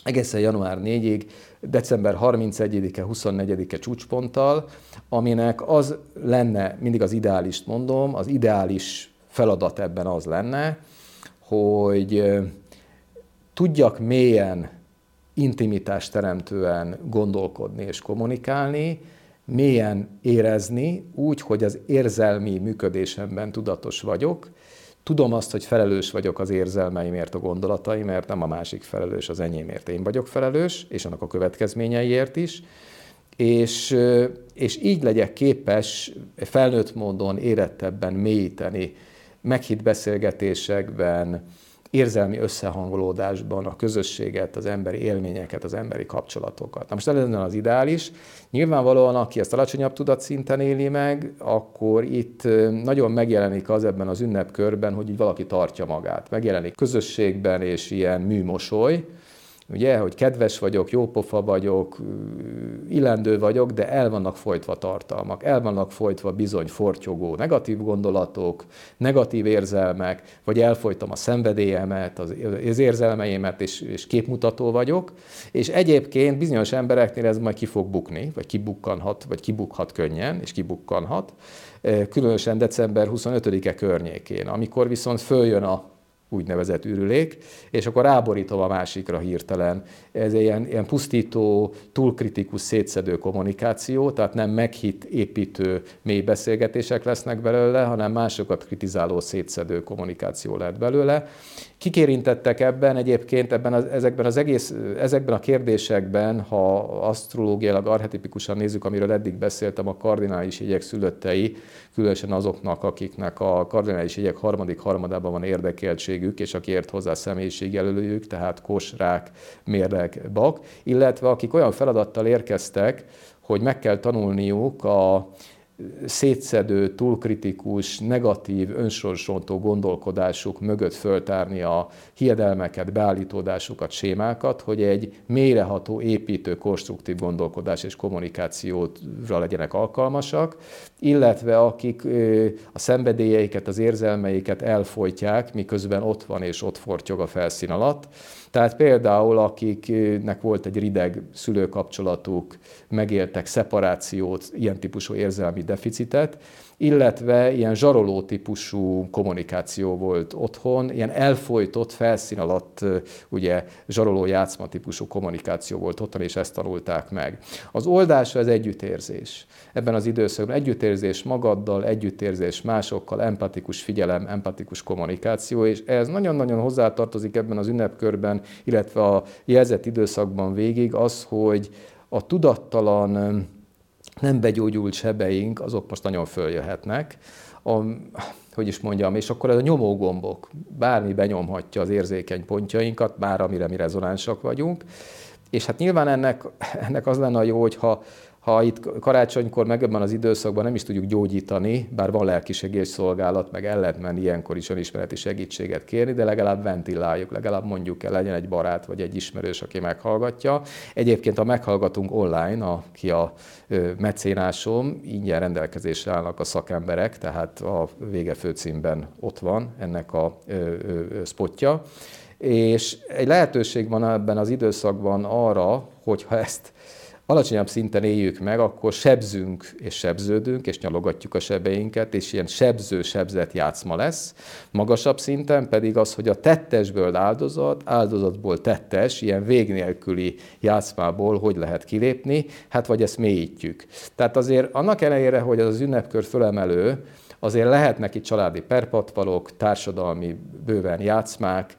egészen január 4-ig, december 31-e, 24-e csúcsponttal, aminek az lenne, mindig az ideális mondom, az ideális feladat ebben az lenne, hogy tudjak mélyen, intimitást teremtően gondolkodni és kommunikálni, mélyen érezni, úgy, hogy az érzelmi működésemben tudatos vagyok, Tudom azt, hogy felelős vagyok az érzelmeimért, a gondolataimért, nem a másik felelős, az enyémért. Én vagyok felelős, és annak a következményeiért is, és, és így legyek képes felnőtt módon érettebben mélyíteni meghitt beszélgetésekben, érzelmi összehangolódásban a közösséget, az emberi élményeket, az emberi kapcsolatokat. Na most ez az ideális. Nyilvánvalóan, aki ezt alacsonyabb tudatszinten éli meg, akkor itt nagyon megjelenik az ebben az ünnepkörben, hogy így valaki tartja magát. Megjelenik közösségben és ilyen műmosoly, ugye, hogy kedves vagyok, jópofa vagyok, illendő vagyok, de el vannak folytva tartalmak, el vannak folytva bizony fortyogó negatív gondolatok, negatív érzelmek, vagy elfolytam a szenvedélyemet, az érzelmeimet, és, és képmutató vagyok, és egyébként bizonyos embereknél ez majd ki fog bukni, vagy kibukkanhat, vagy kibukhat könnyen, és kibukkanhat, különösen december 25-e környékén, amikor viszont följön a úgynevezett ürülék, és akkor ráborítom a másikra hirtelen. Ez ilyen, ilyen pusztító, túlkritikus, szétszedő kommunikáció, tehát nem meghitt, építő, mély beszélgetések lesznek belőle, hanem másokat kritizáló, szétszedő kommunikáció lehet belőle. Kik érintettek ebben egyébként ebben az, ezekben, az egész, ezekben a kérdésekben, ha asztrológiailag arhetipikusan nézzük, amiről eddig beszéltem, a kardinális jegyek szülöttei, különösen azoknak, akiknek a kardinális jegyek harmadik harmadában van érdekeltségük, és aki ért hozzá személyiségjelölőjük, tehát kos, rák, mérleg, bak, illetve akik olyan feladattal érkeztek, hogy meg kell tanulniuk a szétszedő, túlkritikus, negatív, önsorsontó gondolkodásuk mögött föltárni a hiedelmeket, beállítódásukat, sémákat, hogy egy mélyreható, építő, konstruktív gondolkodás és kommunikációra legyenek alkalmasak, illetve akik a szenvedélyeiket, az érzelmeiket elfolytják, miközben ott van és ott fortyog a felszín alatt, tehát például akiknek volt egy rideg szülőkapcsolatuk, megéltek szeparációt, ilyen típusú érzelmi deficitet, illetve ilyen zsaroló típusú kommunikáció volt otthon, ilyen elfolytott felszín alatt ugye zsaroló játszma típusú kommunikáció volt otthon, és ezt tanulták meg. Az oldása az együttérzés. Ebben az időszakban együttérzés magaddal, együttérzés másokkal, empatikus figyelem, empatikus kommunikáció, és ez nagyon-nagyon hozzátartozik ebben az ünnepkörben, illetve a jelzett időszakban végig az, hogy a tudattalan nem begyógyult sebeink, azok most nagyon följöhetnek. A, hogy is mondjam, és akkor ez a nyomógombok, bármi benyomhatja az érzékeny pontjainkat, már amire mi rezonánsak vagyunk, és hát nyilván ennek, ennek az lenne a jó, hogyha ha itt karácsonykor, meg ebben az időszakban nem is tudjuk gyógyítani, bár van lelki szolgálat, meg el lehet menni ilyenkor is önismereti segítséget kérni, de legalább ventiláljuk, legalább mondjuk el, legyen egy barát vagy egy ismerős, aki meghallgatja. Egyébként, ha meghallgatunk online, aki a mecénásom, ingyen rendelkezésre állnak a szakemberek, tehát a vége főcímben ott van ennek a spotja. És egy lehetőség van ebben az időszakban arra, hogyha ezt alacsonyabb szinten éljük meg, akkor sebzünk és sebződünk, és nyalogatjuk a sebeinket, és ilyen sebző-sebzett játszma lesz. Magasabb szinten pedig az, hogy a tettesből áldozat, áldozatból tettes, ilyen vég nélküli játszmából hogy lehet kilépni, hát vagy ezt mélyítjük. Tehát azért annak ellenére, hogy az ünnepkör fölemelő, azért lehet neki családi perpatvalok, társadalmi bőven játszmák,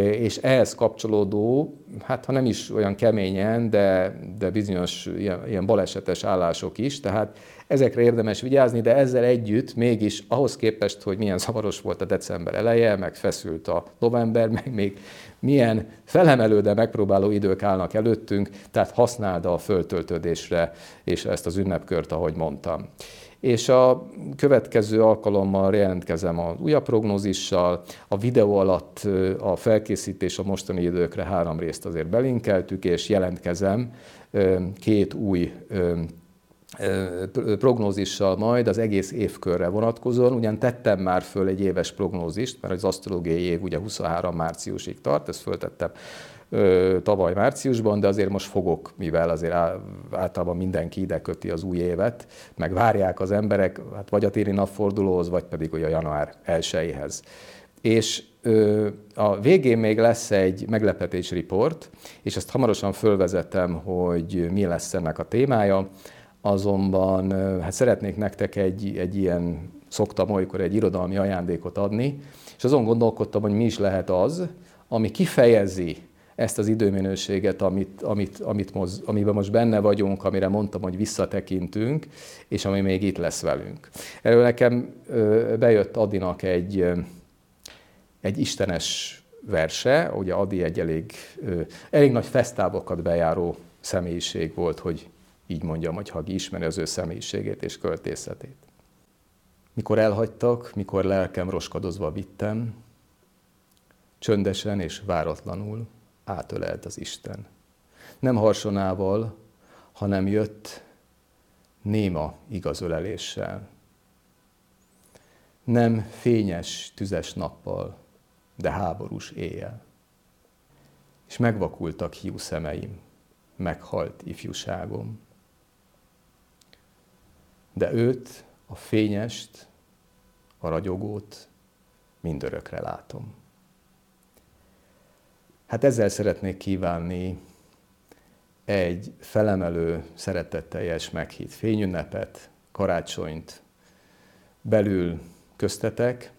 és ehhez kapcsolódó, hát ha nem is olyan keményen, de, de bizonyos ilyen, ilyen balesetes állások is, tehát ezekre érdemes vigyázni, de ezzel együtt mégis ahhoz képest, hogy milyen zavaros volt a december eleje, meg feszült a november, meg még milyen felemelő, de megpróbáló idők állnak előttünk, tehát használd a föltöltődésre és ezt az ünnepkört, ahogy mondtam és a következő alkalommal jelentkezem az újabb prognózissal. A videó alatt a felkészítés a mostani időkre három részt azért belinkeltük, és jelentkezem két új prognózissal majd az egész évkörre vonatkozóan. Ugyan tettem már föl egy éves prognózist, mert az asztrológiai év ugye 23 márciusig tart, ezt föltettem tavaly márciusban, de azért most fogok, mivel azért általában mindenki ide köti az új évet, meg várják az emberek, hát vagy a téli napfordulóhoz, vagy pedig a január 1-hez. És a végén még lesz egy meglepetés report, és ezt hamarosan fölvezetem, hogy mi lesz ennek a témája, azonban hát szeretnék nektek egy, egy ilyen, szoktam olykor egy irodalmi ajándékot adni, és azon gondolkodtam, hogy mi is lehet az, ami kifejezi ezt az időminőséget, amit, amit, amit moz, amiben most benne vagyunk, amire mondtam, hogy visszatekintünk, és ami még itt lesz velünk. Erről nekem bejött Adinak egy, egy istenes verse, ugye Adi egy elég, elég nagy fesztávokat bejáró személyiség volt, hogy így mondjam, hogy Hagi ismeri az ő személyiségét és költészetét. Mikor elhagytak, mikor lelkem roskadozva vittem, csöndesen és váratlanul, átölelt az Isten. Nem harsonával, hanem jött néma igazöleléssel. Nem fényes, tüzes nappal, de háborús éjjel. És megvakultak hiú szemeim, meghalt ifjúságom. De őt, a fényest, a ragyogót mindörökre látom. Hát ezzel szeretnék kívánni egy felemelő, szeretetteljes meghitt fényünnepet, karácsonyt belül köztetek,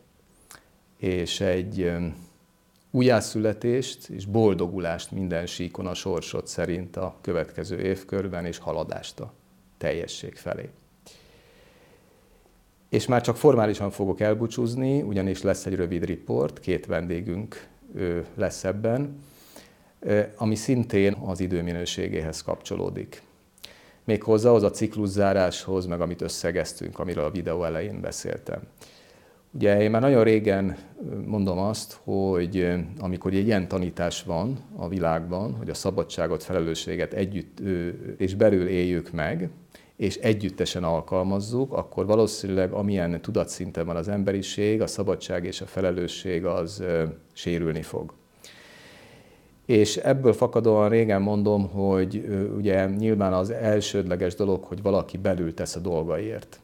és egy újjászületést és boldogulást minden síkon a sorsot szerint a következő évkörben, és haladást a teljesség felé. És már csak formálisan fogok elbúcsúzni, ugyanis lesz egy rövid riport, két vendégünk lesz ebben, ami szintén az időminőségéhez kapcsolódik. Méghozzá az a cikluszáráshoz, meg amit összegeztünk, amiről a videó elején beszéltem. Ugye én már nagyon régen mondom azt, hogy amikor egy ilyen tanítás van a világban, hogy a szabadságot, felelősséget együtt és belül éljük meg, és együttesen alkalmazzuk, akkor valószínűleg amilyen tudatszinten van az emberiség, a szabadság és a felelősség az sérülni fog. És ebből fakadóan régen mondom, hogy ugye nyilván az elsődleges dolog, hogy valaki belül tesz a dolgaiért.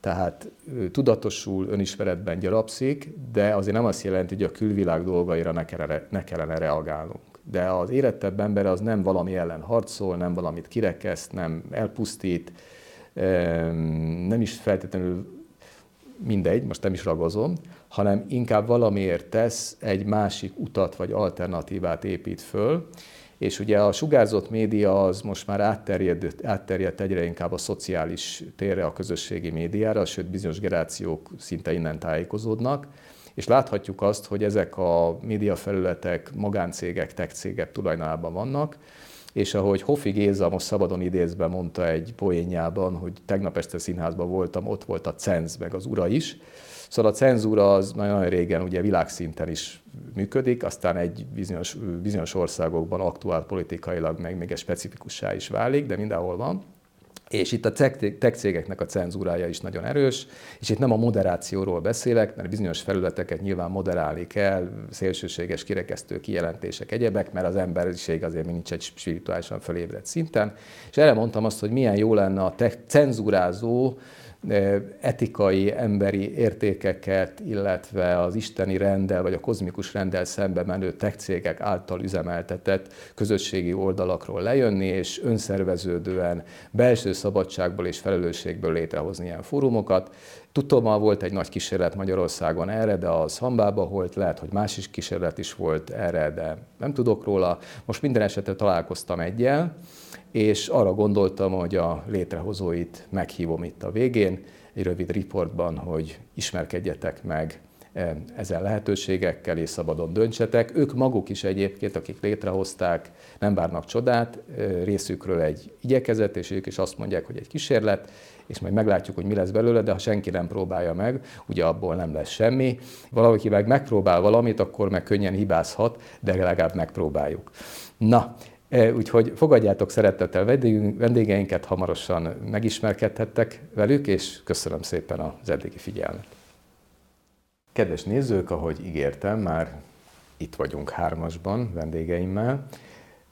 Tehát tudatosul, önismeretben gyarapszik, de azért nem azt jelenti, hogy a külvilág dolgaira ne kellene, ne kellene reagálnunk. De az érettebb ember az nem valami ellen harcol, nem valamit kirekeszt, nem elpusztít, nem is feltétlenül mindegy, most nem is ragozom, hanem inkább valamiért tesz egy másik utat vagy alternatívát épít föl, és ugye a sugárzott média az most már átterjedt, átterjedt egyre inkább a szociális térre, a közösségi médiára, sőt bizonyos generációk szinte innen tájékozódnak, és láthatjuk azt, hogy ezek a médiafelületek magáncégek, tech cégek tulajdonában vannak, és ahogy Hofi Géza most szabadon idézve mondta egy poénjában, hogy tegnap este színházban voltam, ott volt a cenz, meg az ura is. Szóval a cenzúra az nagyon régen ugye világszinten is működik, aztán egy bizonyos, bizonyos országokban aktuál politikailag meg még egy specifikussá is válik, de mindenhol van. És itt a tech cégeknek a cenzúrája is nagyon erős, és itt nem a moderációról beszélek, mert bizonyos felületeket nyilván moderálni kell, szélsőséges kirekesztő kijelentések, egyebek, mert az emberiség azért nincs egy spirituálisan fölébredt szinten. És erre mondtam azt, hogy milyen jó lenne a tech cenzúrázó etikai, emberi értékeket, illetve az isteni rendel vagy a kozmikus rendel szembe menő tech cégek által üzemeltetett közösségi oldalakról lejönni, és önszerveződően belső szabadságból és felelősségből létrehozni ilyen fórumokat. Tudom, volt egy nagy kísérlet Magyarországon erre, de az hambába volt, lehet, hogy más is kísérlet is volt erre, de nem tudok róla. Most minden esetre találkoztam egyel, és arra gondoltam, hogy a létrehozóit meghívom itt a végén, egy rövid riportban, hogy ismerkedjetek meg e, ezen lehetőségekkel, és szabadon döntsetek. Ők maguk is egyébként, akik létrehozták, nem várnak csodát, e, részükről egy igyekezet, és ők is azt mondják, hogy egy kísérlet, és majd meglátjuk, hogy mi lesz belőle, de ha senki nem próbálja meg, ugye abból nem lesz semmi. Valaki meg megpróbál valamit, akkor meg könnyen hibázhat, de legalább megpróbáljuk. Na, úgyhogy fogadjátok szeretettel vendégeinket, hamarosan megismerkedhettek velük, és köszönöm szépen az eddigi figyelmet. Kedves nézők, ahogy ígértem, már itt vagyunk hármasban vendégeimmel.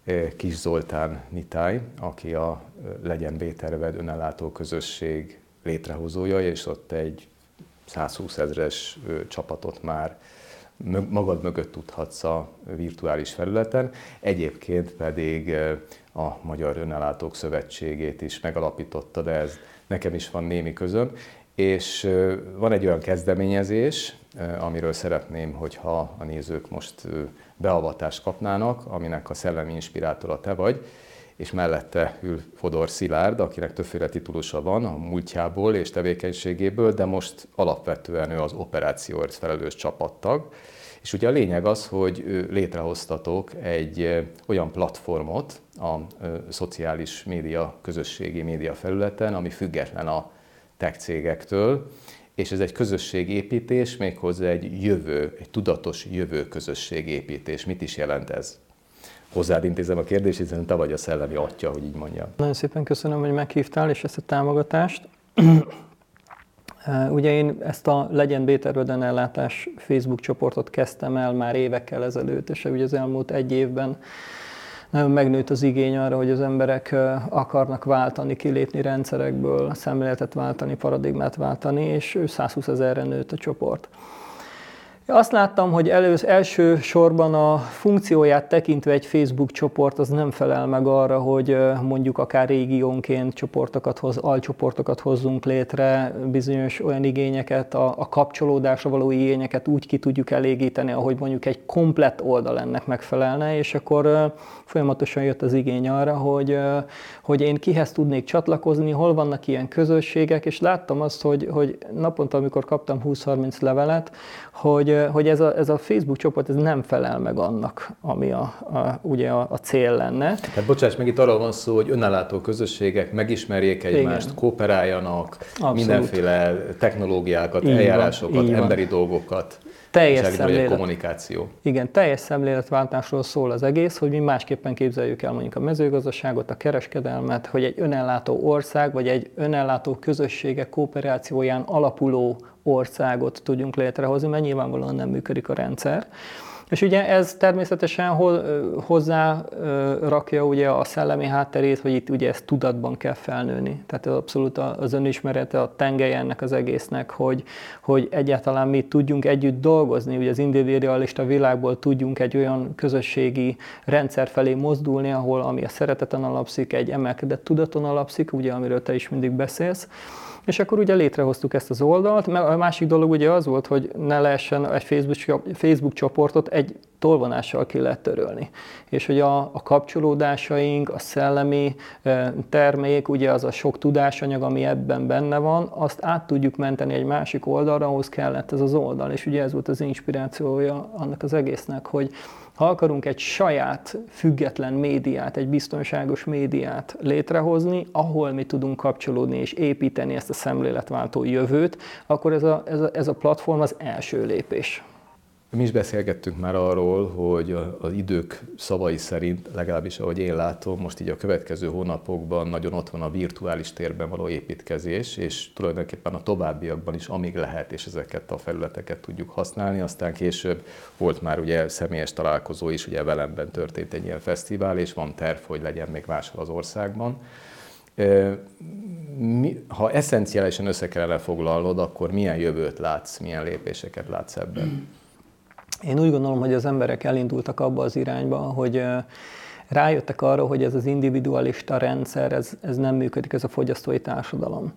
E, Kis Zoltán Nitáj, aki a Legyen Béterved önellátó közösség létrehozója, és ott egy 120 ezres csapatot már magad mögött tudhatsz a virtuális felületen. Egyébként pedig a Magyar Önellátók Szövetségét is megalapította, de ez nekem is van némi közöm. És van egy olyan kezdeményezés, amiről szeretném, hogyha a nézők most beavatást kapnának, aminek a szellemi inspirátora te vagy, és mellette ül Fodor Szilárd, akinek többféle titulusa van a múltjából és tevékenységéből, de most alapvetően ő az operációért felelős csapattag. És ugye a lényeg az, hogy létrehoztatok egy olyan platformot a szociális média, közösségi média felületen, ami független a tech cégektől, és ez egy közösségépítés, méghozzá egy jövő, egy tudatos jövő közösségépítés. Mit is jelent ez? Hozzád intézem a kérdést, hiszen te vagy a szellemi atya, hogy így mondjam. Nagyon szépen köszönöm, hogy meghívtál, és ezt a támogatást. *clears throat* Ugye én ezt a Legyen Bétervöden ellátás Facebook csoportot kezdtem el már évekkel ezelőtt, és ugye az elmúlt egy évben nagyon megnőtt az igény arra, hogy az emberek akarnak váltani, kilépni rendszerekből, szemléletet váltani, paradigmát váltani, és 120 ezerre nőtt a csoport. Azt láttam, hogy elősz, első sorban a funkcióját tekintve egy Facebook csoport az nem felel meg arra, hogy mondjuk akár régiónként csoportokat hoz, alcsoportokat hozzunk létre, bizonyos olyan igényeket, a, a kapcsolódásra való igényeket úgy ki tudjuk elégíteni, ahogy mondjuk egy komplett oldal ennek megfelelne, és akkor folyamatosan jött az igény arra, hogy, hogy én kihez tudnék csatlakozni, hol vannak ilyen közösségek, és láttam azt, hogy, hogy naponta, amikor kaptam 20-30 levelet, hogy, hogy ez, a, ez a Facebook csoport ez nem felel meg annak, ami a, a, ugye a, a cél lenne. Tehát bocsáss meg, itt arról van szó, hogy önállátó közösségek megismerjék egymást, Igen. kooperáljanak, Abszolút. mindenféle technológiákat, így eljárásokat, van, emberi van. dolgokat. Teljes szemlélet. kommunikáció. Igen, teljes szemléletváltásról szól az egész, hogy mi másképpen képzeljük el mondjuk a mezőgazdaságot, a kereskedelmet, hogy egy önellátó ország, vagy egy önellátó közösségek kooperációján alapuló országot tudjunk létrehozni, mert nyilvánvalóan nem működik a rendszer. És ugye ez természetesen hozzá rakja ugye a szellemi hátterét, hogy itt ugye ezt tudatban kell felnőni. Tehát abszolút az önismerete, a tengelye ennek az egésznek, hogy, hogy egyáltalán mi tudjunk együtt dolgozni, ugye az individualista világból tudjunk egy olyan közösségi rendszer felé mozdulni, ahol ami a szereteten alapszik, egy emelkedett tudaton alapszik, ugye amiről te is mindig beszélsz, és akkor ugye létrehoztuk ezt az oldalt, mert a másik dolog ugye az volt, hogy ne lehessen egy Facebook, Facebook csoportot egy tolvonással ki lehet törölni. És hogy a, a kapcsolódásaink, a szellemi termék, ugye az a sok tudásanyag, ami ebben benne van, azt át tudjuk menteni egy másik oldalra, ahhoz kellett ez az oldal. És ugye ez volt az inspirációja annak az egésznek, hogy ha akarunk egy saját független médiát, egy biztonságos médiát létrehozni, ahol mi tudunk kapcsolódni és építeni ezt a szemléletváltó jövőt, akkor ez a, ez a, ez a platform az első lépés. Mi is beszélgettünk már arról, hogy az idők szavai szerint, legalábbis ahogy én látom, most így a következő hónapokban nagyon ott van a virtuális térben való építkezés, és tulajdonképpen a továbbiakban is, amíg lehet, és ezeket a felületeket tudjuk használni. Aztán később volt már ugye személyes találkozó is, ugye velemben történt egy ilyen fesztivál, és van terv, hogy legyen még máshol az országban. Ha eszenciálisan össze kellene foglalnod, akkor milyen jövőt látsz, milyen lépéseket látsz ebben? Én úgy gondolom, hogy az emberek elindultak abba az irányba, hogy rájöttek arra, hogy ez az individualista rendszer, ez, ez nem működik, ez a fogyasztói társadalom.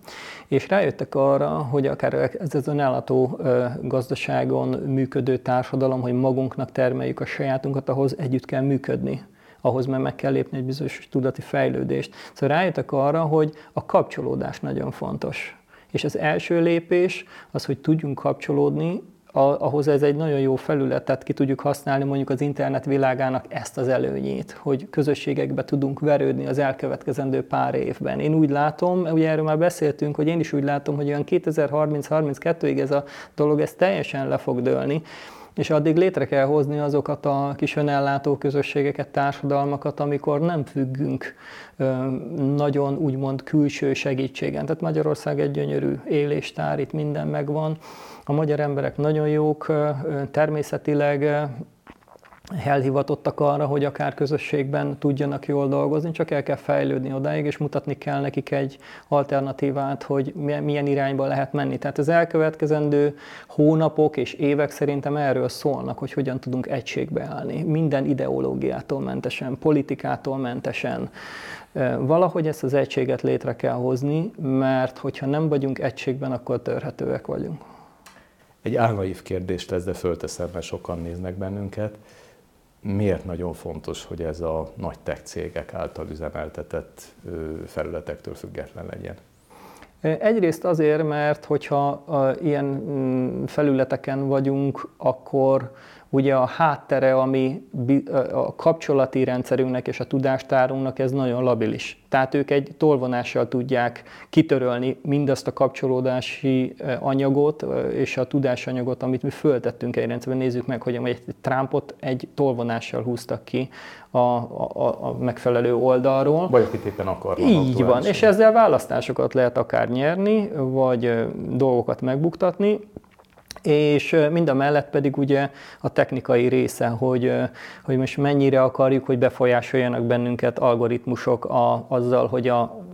És rájöttek arra, hogy akár ez az önállátó gazdaságon működő társadalom, hogy magunknak termeljük a sajátunkat, ahhoz együtt kell működni ahhoz mert meg kell lépni egy bizonyos tudati fejlődést. Szóval rájöttek arra, hogy a kapcsolódás nagyon fontos. És az első lépés az, hogy tudjunk kapcsolódni ahhoz ez egy nagyon jó felület, tehát ki tudjuk használni mondjuk az internet világának ezt az előnyét, hogy közösségekbe tudunk verődni az elkövetkezendő pár évben. Én úgy látom, ugye erről már beszéltünk, hogy én is úgy látom, hogy olyan 2030-32-ig ez a dolog ez teljesen le fog dőlni, és addig létre kell hozni azokat a kis önellátó közösségeket, társadalmakat, amikor nem függünk nagyon úgymond külső segítségen. Tehát Magyarország egy gyönyörű éléstár, itt minden megvan, a magyar emberek nagyon jók, természetileg elhivatottak arra, hogy akár közösségben tudjanak jól dolgozni, csak el kell fejlődni odáig, és mutatni kell nekik egy alternatívát, hogy milyen irányba lehet menni. Tehát az elkövetkezendő hónapok és évek szerintem erről szólnak, hogy hogyan tudunk egységbe állni. Minden ideológiától mentesen, politikától mentesen. Valahogy ezt az egységet létre kell hozni, mert hogyha nem vagyunk egységben, akkor törhetőek vagyunk. Egy álnaív kérdést lesz, de fölteszem, mert sokan néznek bennünket. Miért nagyon fontos, hogy ez a nagy tech cégek által üzemeltetett felületektől független legyen? Egyrészt azért, mert hogyha ilyen mm, felületeken vagyunk, akkor ugye a háttere, ami a kapcsolati rendszerünknek és a tudástárunknak ez nagyon labilis. Tehát ők egy tolvonással tudják kitörölni mindazt a kapcsolódási anyagot és a tudásanyagot, amit mi föltettünk egy rendszerben. Nézzük meg, hogy egy Trumpot egy tolvonással húztak ki a, a, a megfelelő oldalról. Vagy akit éppen akarnak. Így van, és ezzel választásokat lehet akár nyerni, vagy dolgokat megbuktatni és mind a mellett pedig ugye a technikai része, hogy, hogy most mennyire akarjuk, hogy befolyásoljanak bennünket algoritmusok a, azzal, hogy a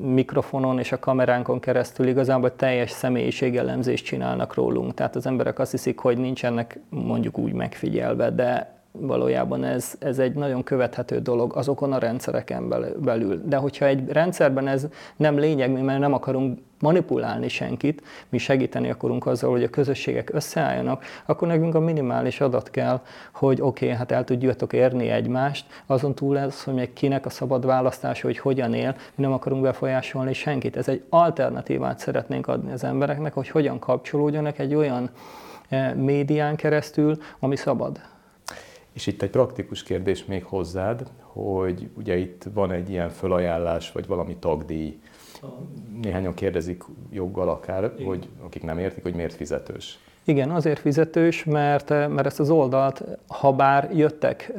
mikrofonon és a kameránkon keresztül igazából teljes személyiségelemzést csinálnak rólunk. Tehát az emberek azt hiszik, hogy nincsenek mondjuk úgy megfigyelve, de valójában ez, ez egy nagyon követhető dolog azokon a rendszereken belül. De hogyha egy rendszerben ez nem lényeg, mert nem akarunk manipulálni senkit, mi segíteni akarunk azzal, hogy a közösségek összeálljanak, akkor nekünk a minimális adat kell, hogy oké, okay, hát el tudjatok érni egymást, azon túl ez, hogy még kinek a szabad választása, hogy hogyan él, mi nem akarunk befolyásolni senkit. Ez egy alternatívát szeretnénk adni az embereknek, hogy hogyan kapcsolódjanak egy olyan eh, médián keresztül, ami szabad. És itt egy praktikus kérdés még hozzád, hogy ugye itt van egy ilyen fölajánlás, vagy valami tagdíj. Néhányan kérdezik joggal akár, Igen. hogy akik nem értik, hogy miért fizetős. Igen, azért fizetős, mert, mert ezt az oldalt, ha bár jöttek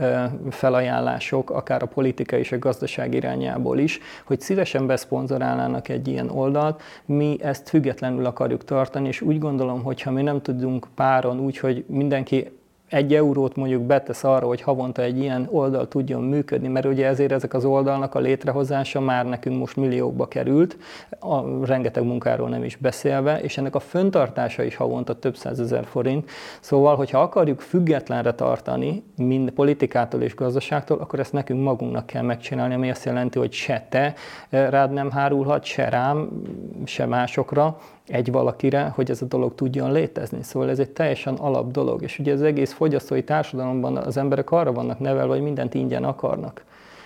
felajánlások, akár a politika és a gazdaság irányából is, hogy szívesen beszponzorálnának egy ilyen oldalt, mi ezt függetlenül akarjuk tartani, és úgy gondolom, hogy ha mi nem tudunk páron úgy, hogy mindenki egy eurót mondjuk betesz arra, hogy havonta egy ilyen oldal tudjon működni, mert ugye ezért ezek az oldalnak a létrehozása már nekünk most milliókba került, a rengeteg munkáról nem is beszélve, és ennek a föntartása is havonta több százezer forint. Szóval, hogyha akarjuk függetlenre tartani, mind politikától és gazdaságtól, akkor ezt nekünk magunknak kell megcsinálni, ami azt jelenti, hogy se te eh, rád nem hárulhat, se rám, se másokra, egy valakire, hogy ez a dolog tudjon létezni. Szóval ez egy teljesen alap dolog. És ugye az egész fogyasztói társadalomban az emberek arra vannak nevelve, hogy mindent ingyen akarnak.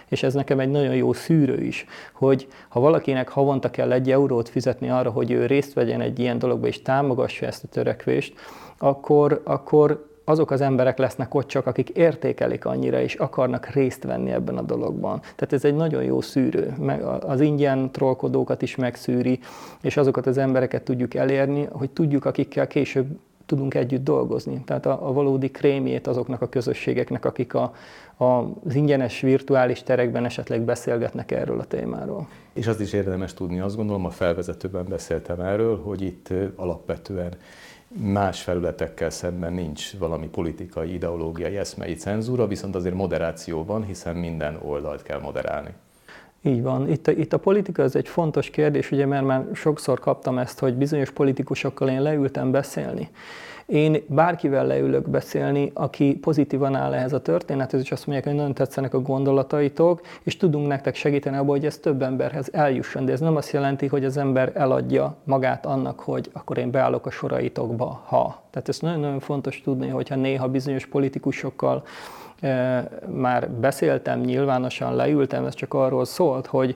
És ez nekem egy nagyon jó szűrő is, hogy ha valakinek havonta kell egy eurót fizetni arra, hogy ő részt vegyen egy ilyen dologba és támogassa ezt a törekvést, akkor, akkor azok az emberek lesznek ott csak, akik értékelik annyira, és akarnak részt venni ebben a dologban. Tehát ez egy nagyon jó szűrő. Az ingyen trollkodókat is megszűri, és azokat az embereket tudjuk elérni, hogy tudjuk, akikkel később tudunk együtt dolgozni. Tehát a, a valódi krémjét azoknak a közösségeknek, akik a, a, az ingyenes virtuális terekben esetleg beszélgetnek erről a témáról. És azt is érdemes tudni, azt gondolom, a felvezetőben beszéltem erről, hogy itt alapvetően más felületekkel szemben nincs valami politikai, ideológiai, eszmei cenzúra, viszont azért moderáció van, hiszen minden oldalt kell moderálni. Így van. Itt a, itt a politika ez egy fontos kérdés, ugye, mert már sokszor kaptam ezt, hogy bizonyos politikusokkal én leültem beszélni. Én bárkivel leülök beszélni, aki pozitívan áll ehhez a történethez, és azt mondják, hogy nagyon tetszenek a gondolataitok, és tudunk nektek segíteni abban, hogy ez több emberhez eljusson. De ez nem azt jelenti, hogy az ember eladja magát annak, hogy akkor én beállok a soraitokba, ha. Tehát ez nagyon-nagyon fontos tudni, hogyha néha bizonyos politikusokkal már beszéltem nyilvánosan, leültem, ez csak arról szólt, hogy,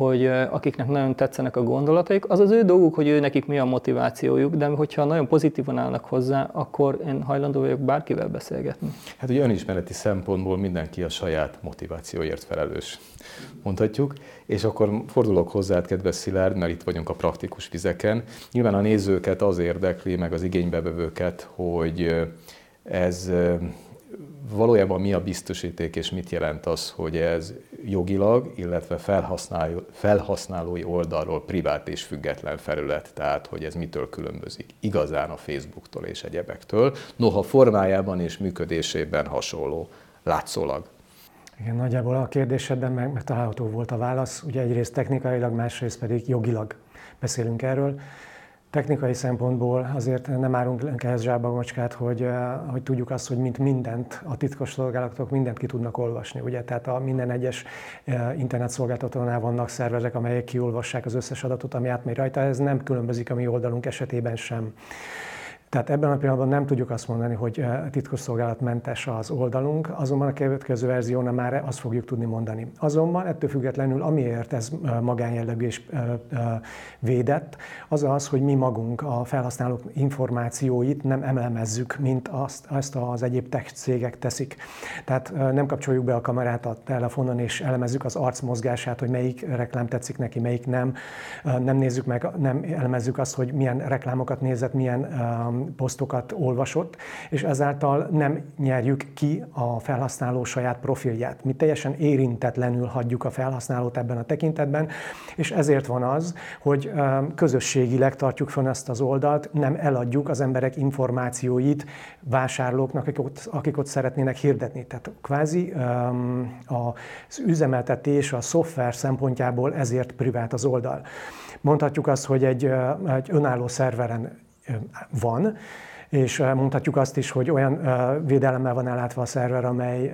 hogy akiknek nagyon tetszenek a gondolataik, az az ő dolguk, hogy ő nekik mi a motivációjuk, de hogyha nagyon pozitívan állnak hozzá, akkor én hajlandó vagyok bárkivel beszélgetni. Hát ugye önismereti szempontból mindenki a saját motivációért felelős, mondhatjuk. És akkor fordulok hozzá, kedves Szilárd, mert itt vagyunk a praktikus vizeken. Nyilván a nézőket az érdekli, meg az igénybevevőket, hogy ez valójában mi a biztosíték, és mit jelent az, hogy ez jogilag, illetve felhasználó, felhasználói oldalról privát és független felület, tehát hogy ez mitől különbözik igazán a Facebooktól és egyebektől, noha formájában és működésében hasonló, látszólag. Igen, nagyjából a kérdésedben meg, megtalálható volt a válasz. Ugye egyrészt technikailag, másrészt pedig jogilag beszélünk erről. Technikai szempontból azért nem árunk ehhez zsába macskát, hogy, eh, hogy tudjuk azt, hogy mint mindent a titkos szolgálatok mindent ki tudnak olvasni. Ugye? Tehát a minden egyes eh, internetszolgáltatónál vannak szervezek, amelyek kiolvassák az összes adatot, ami átmegy rajta. Ez nem különbözik a mi oldalunk esetében sem. Tehát ebben a pillanatban nem tudjuk azt mondani, hogy eh, titkosszolgálatmentes az oldalunk, azonban a következő verziónál már azt fogjuk tudni mondani. Azonban ettől függetlenül, amiért ez eh, magánjellegű és eh, védett, az az, hogy mi magunk a felhasználók információit nem emelemezzük, mint azt, azt az egyéb tech cégek teszik. Tehát nem kapcsoljuk be a kamerát a telefonon és elemezzük az arc mozgását, hogy melyik reklám tetszik neki, melyik nem. Nem nézzük meg, nem elemezzük azt, hogy milyen reklámokat nézett, milyen posztokat olvasott, és ezáltal nem nyerjük ki a felhasználó saját profilját. Mi teljesen érintetlenül hagyjuk a felhasználót ebben a tekintetben, és ezért van az, hogy közösségileg tartjuk fönn ezt az oldalt, nem eladjuk az emberek információit vásárlóknak, akik ott, akik ott szeretnének hirdetni. Tehát kvázi az üzemeltetés, a szoftver szempontjából ezért privát az oldal. Mondhatjuk azt, hogy egy, egy önálló szerveren van, és mondhatjuk azt is, hogy olyan védelemmel van ellátva a szerver, amely,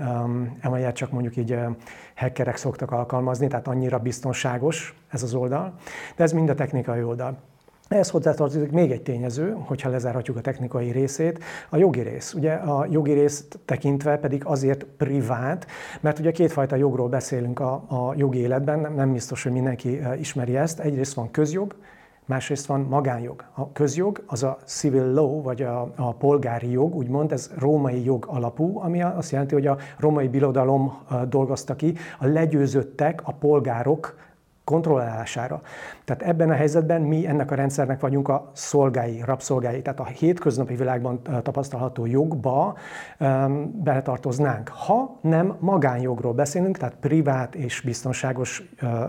amelyet csak mondjuk így hackerek szoktak alkalmazni, tehát annyira biztonságos ez az oldal, de ez mind a technikai oldal. Ehhez hozzátartozik még egy tényező, hogyha lezárhatjuk a technikai részét, a jogi rész. Ugye a jogi részt tekintve pedig azért privát, mert ugye kétfajta jogról beszélünk a, a jogi életben, nem, nem biztos, hogy mindenki ismeri ezt. Egyrészt van közjog, másrészt van magánjog. A közjog az a civil law, vagy a, a polgári jog, úgymond, ez római jog alapú, ami azt jelenti, hogy a római birodalom dolgozta ki, a legyőzöttek, a polgárok kontrollálására. Tehát ebben a helyzetben mi ennek a rendszernek vagyunk a szolgái, rabszolgái. Tehát a hétköznapi világban tapasztalható jogba um, beletartoznánk. Ha nem magánjogról beszélünk, tehát privát és biztonságos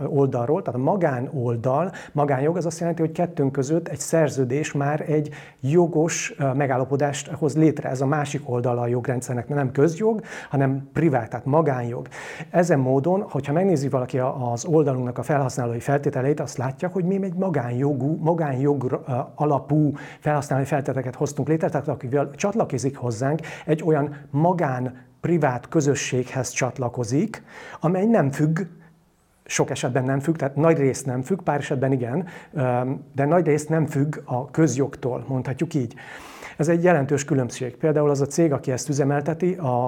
oldalról, tehát a magánoldal, magánjog az azt jelenti, hogy kettőnk között egy szerződés már egy jogos megállapodást hoz létre. Ez a másik oldala a jogrendszernek, nem közjog, hanem privát, tehát magánjog. Ezen módon, hogyha megnézi valaki az oldalunknak a felhasználói feltételeit, azt látja, csak hogy mi egy magánjogú, magánjog alapú felhasználói feltételeket hoztunk létre, tehát akivel csatlakozik hozzánk, egy olyan magán privát közösséghez csatlakozik, amely nem függ sok esetben nem függ, tehát nagy részt nem függ, pár esetben igen, de nagy részt nem függ a közjogtól, mondhatjuk így. Ez egy jelentős különbség. Például az a cég, aki ezt üzemelteti, a,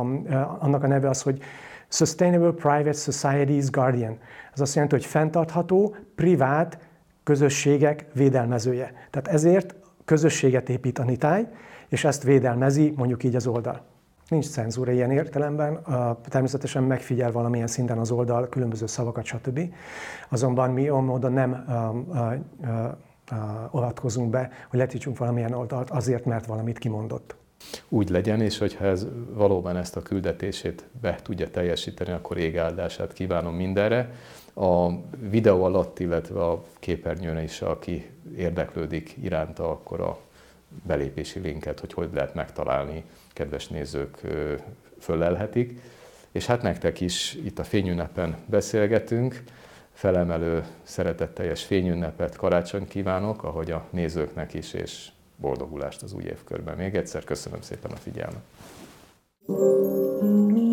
annak a neve az, hogy Sustainable Private Societies Guardian. Ez azt jelenti, hogy fenntartható, privát közösségek védelmezője. Tehát ezért közösséget épít a Nitáj, és ezt védelmezi mondjuk így az oldal. Nincs cenzúra ilyen értelemben, természetesen megfigyel valamilyen szinten az oldal különböző szavakat, stb. Azonban mi olyan módon nem avatkozunk be, hogy letítsunk valamilyen oldalt azért, mert valamit kimondott. Úgy legyen, és hogyha ez valóban ezt a küldetését be tudja teljesíteni, akkor égáldását kívánom mindenre a videó alatt, illetve a képernyőn is, aki érdeklődik iránta, akkor a belépési linket, hogy hogy lehet megtalálni, kedves nézők föllelhetik. És hát nektek is itt a fényünnepen beszélgetünk. felemelő, szeretetteljes fényünnepet, karácsony kívánok, ahogy a nézőknek is, és boldogulást az új évkörben. Még egyszer köszönöm szépen a figyelmet. thank you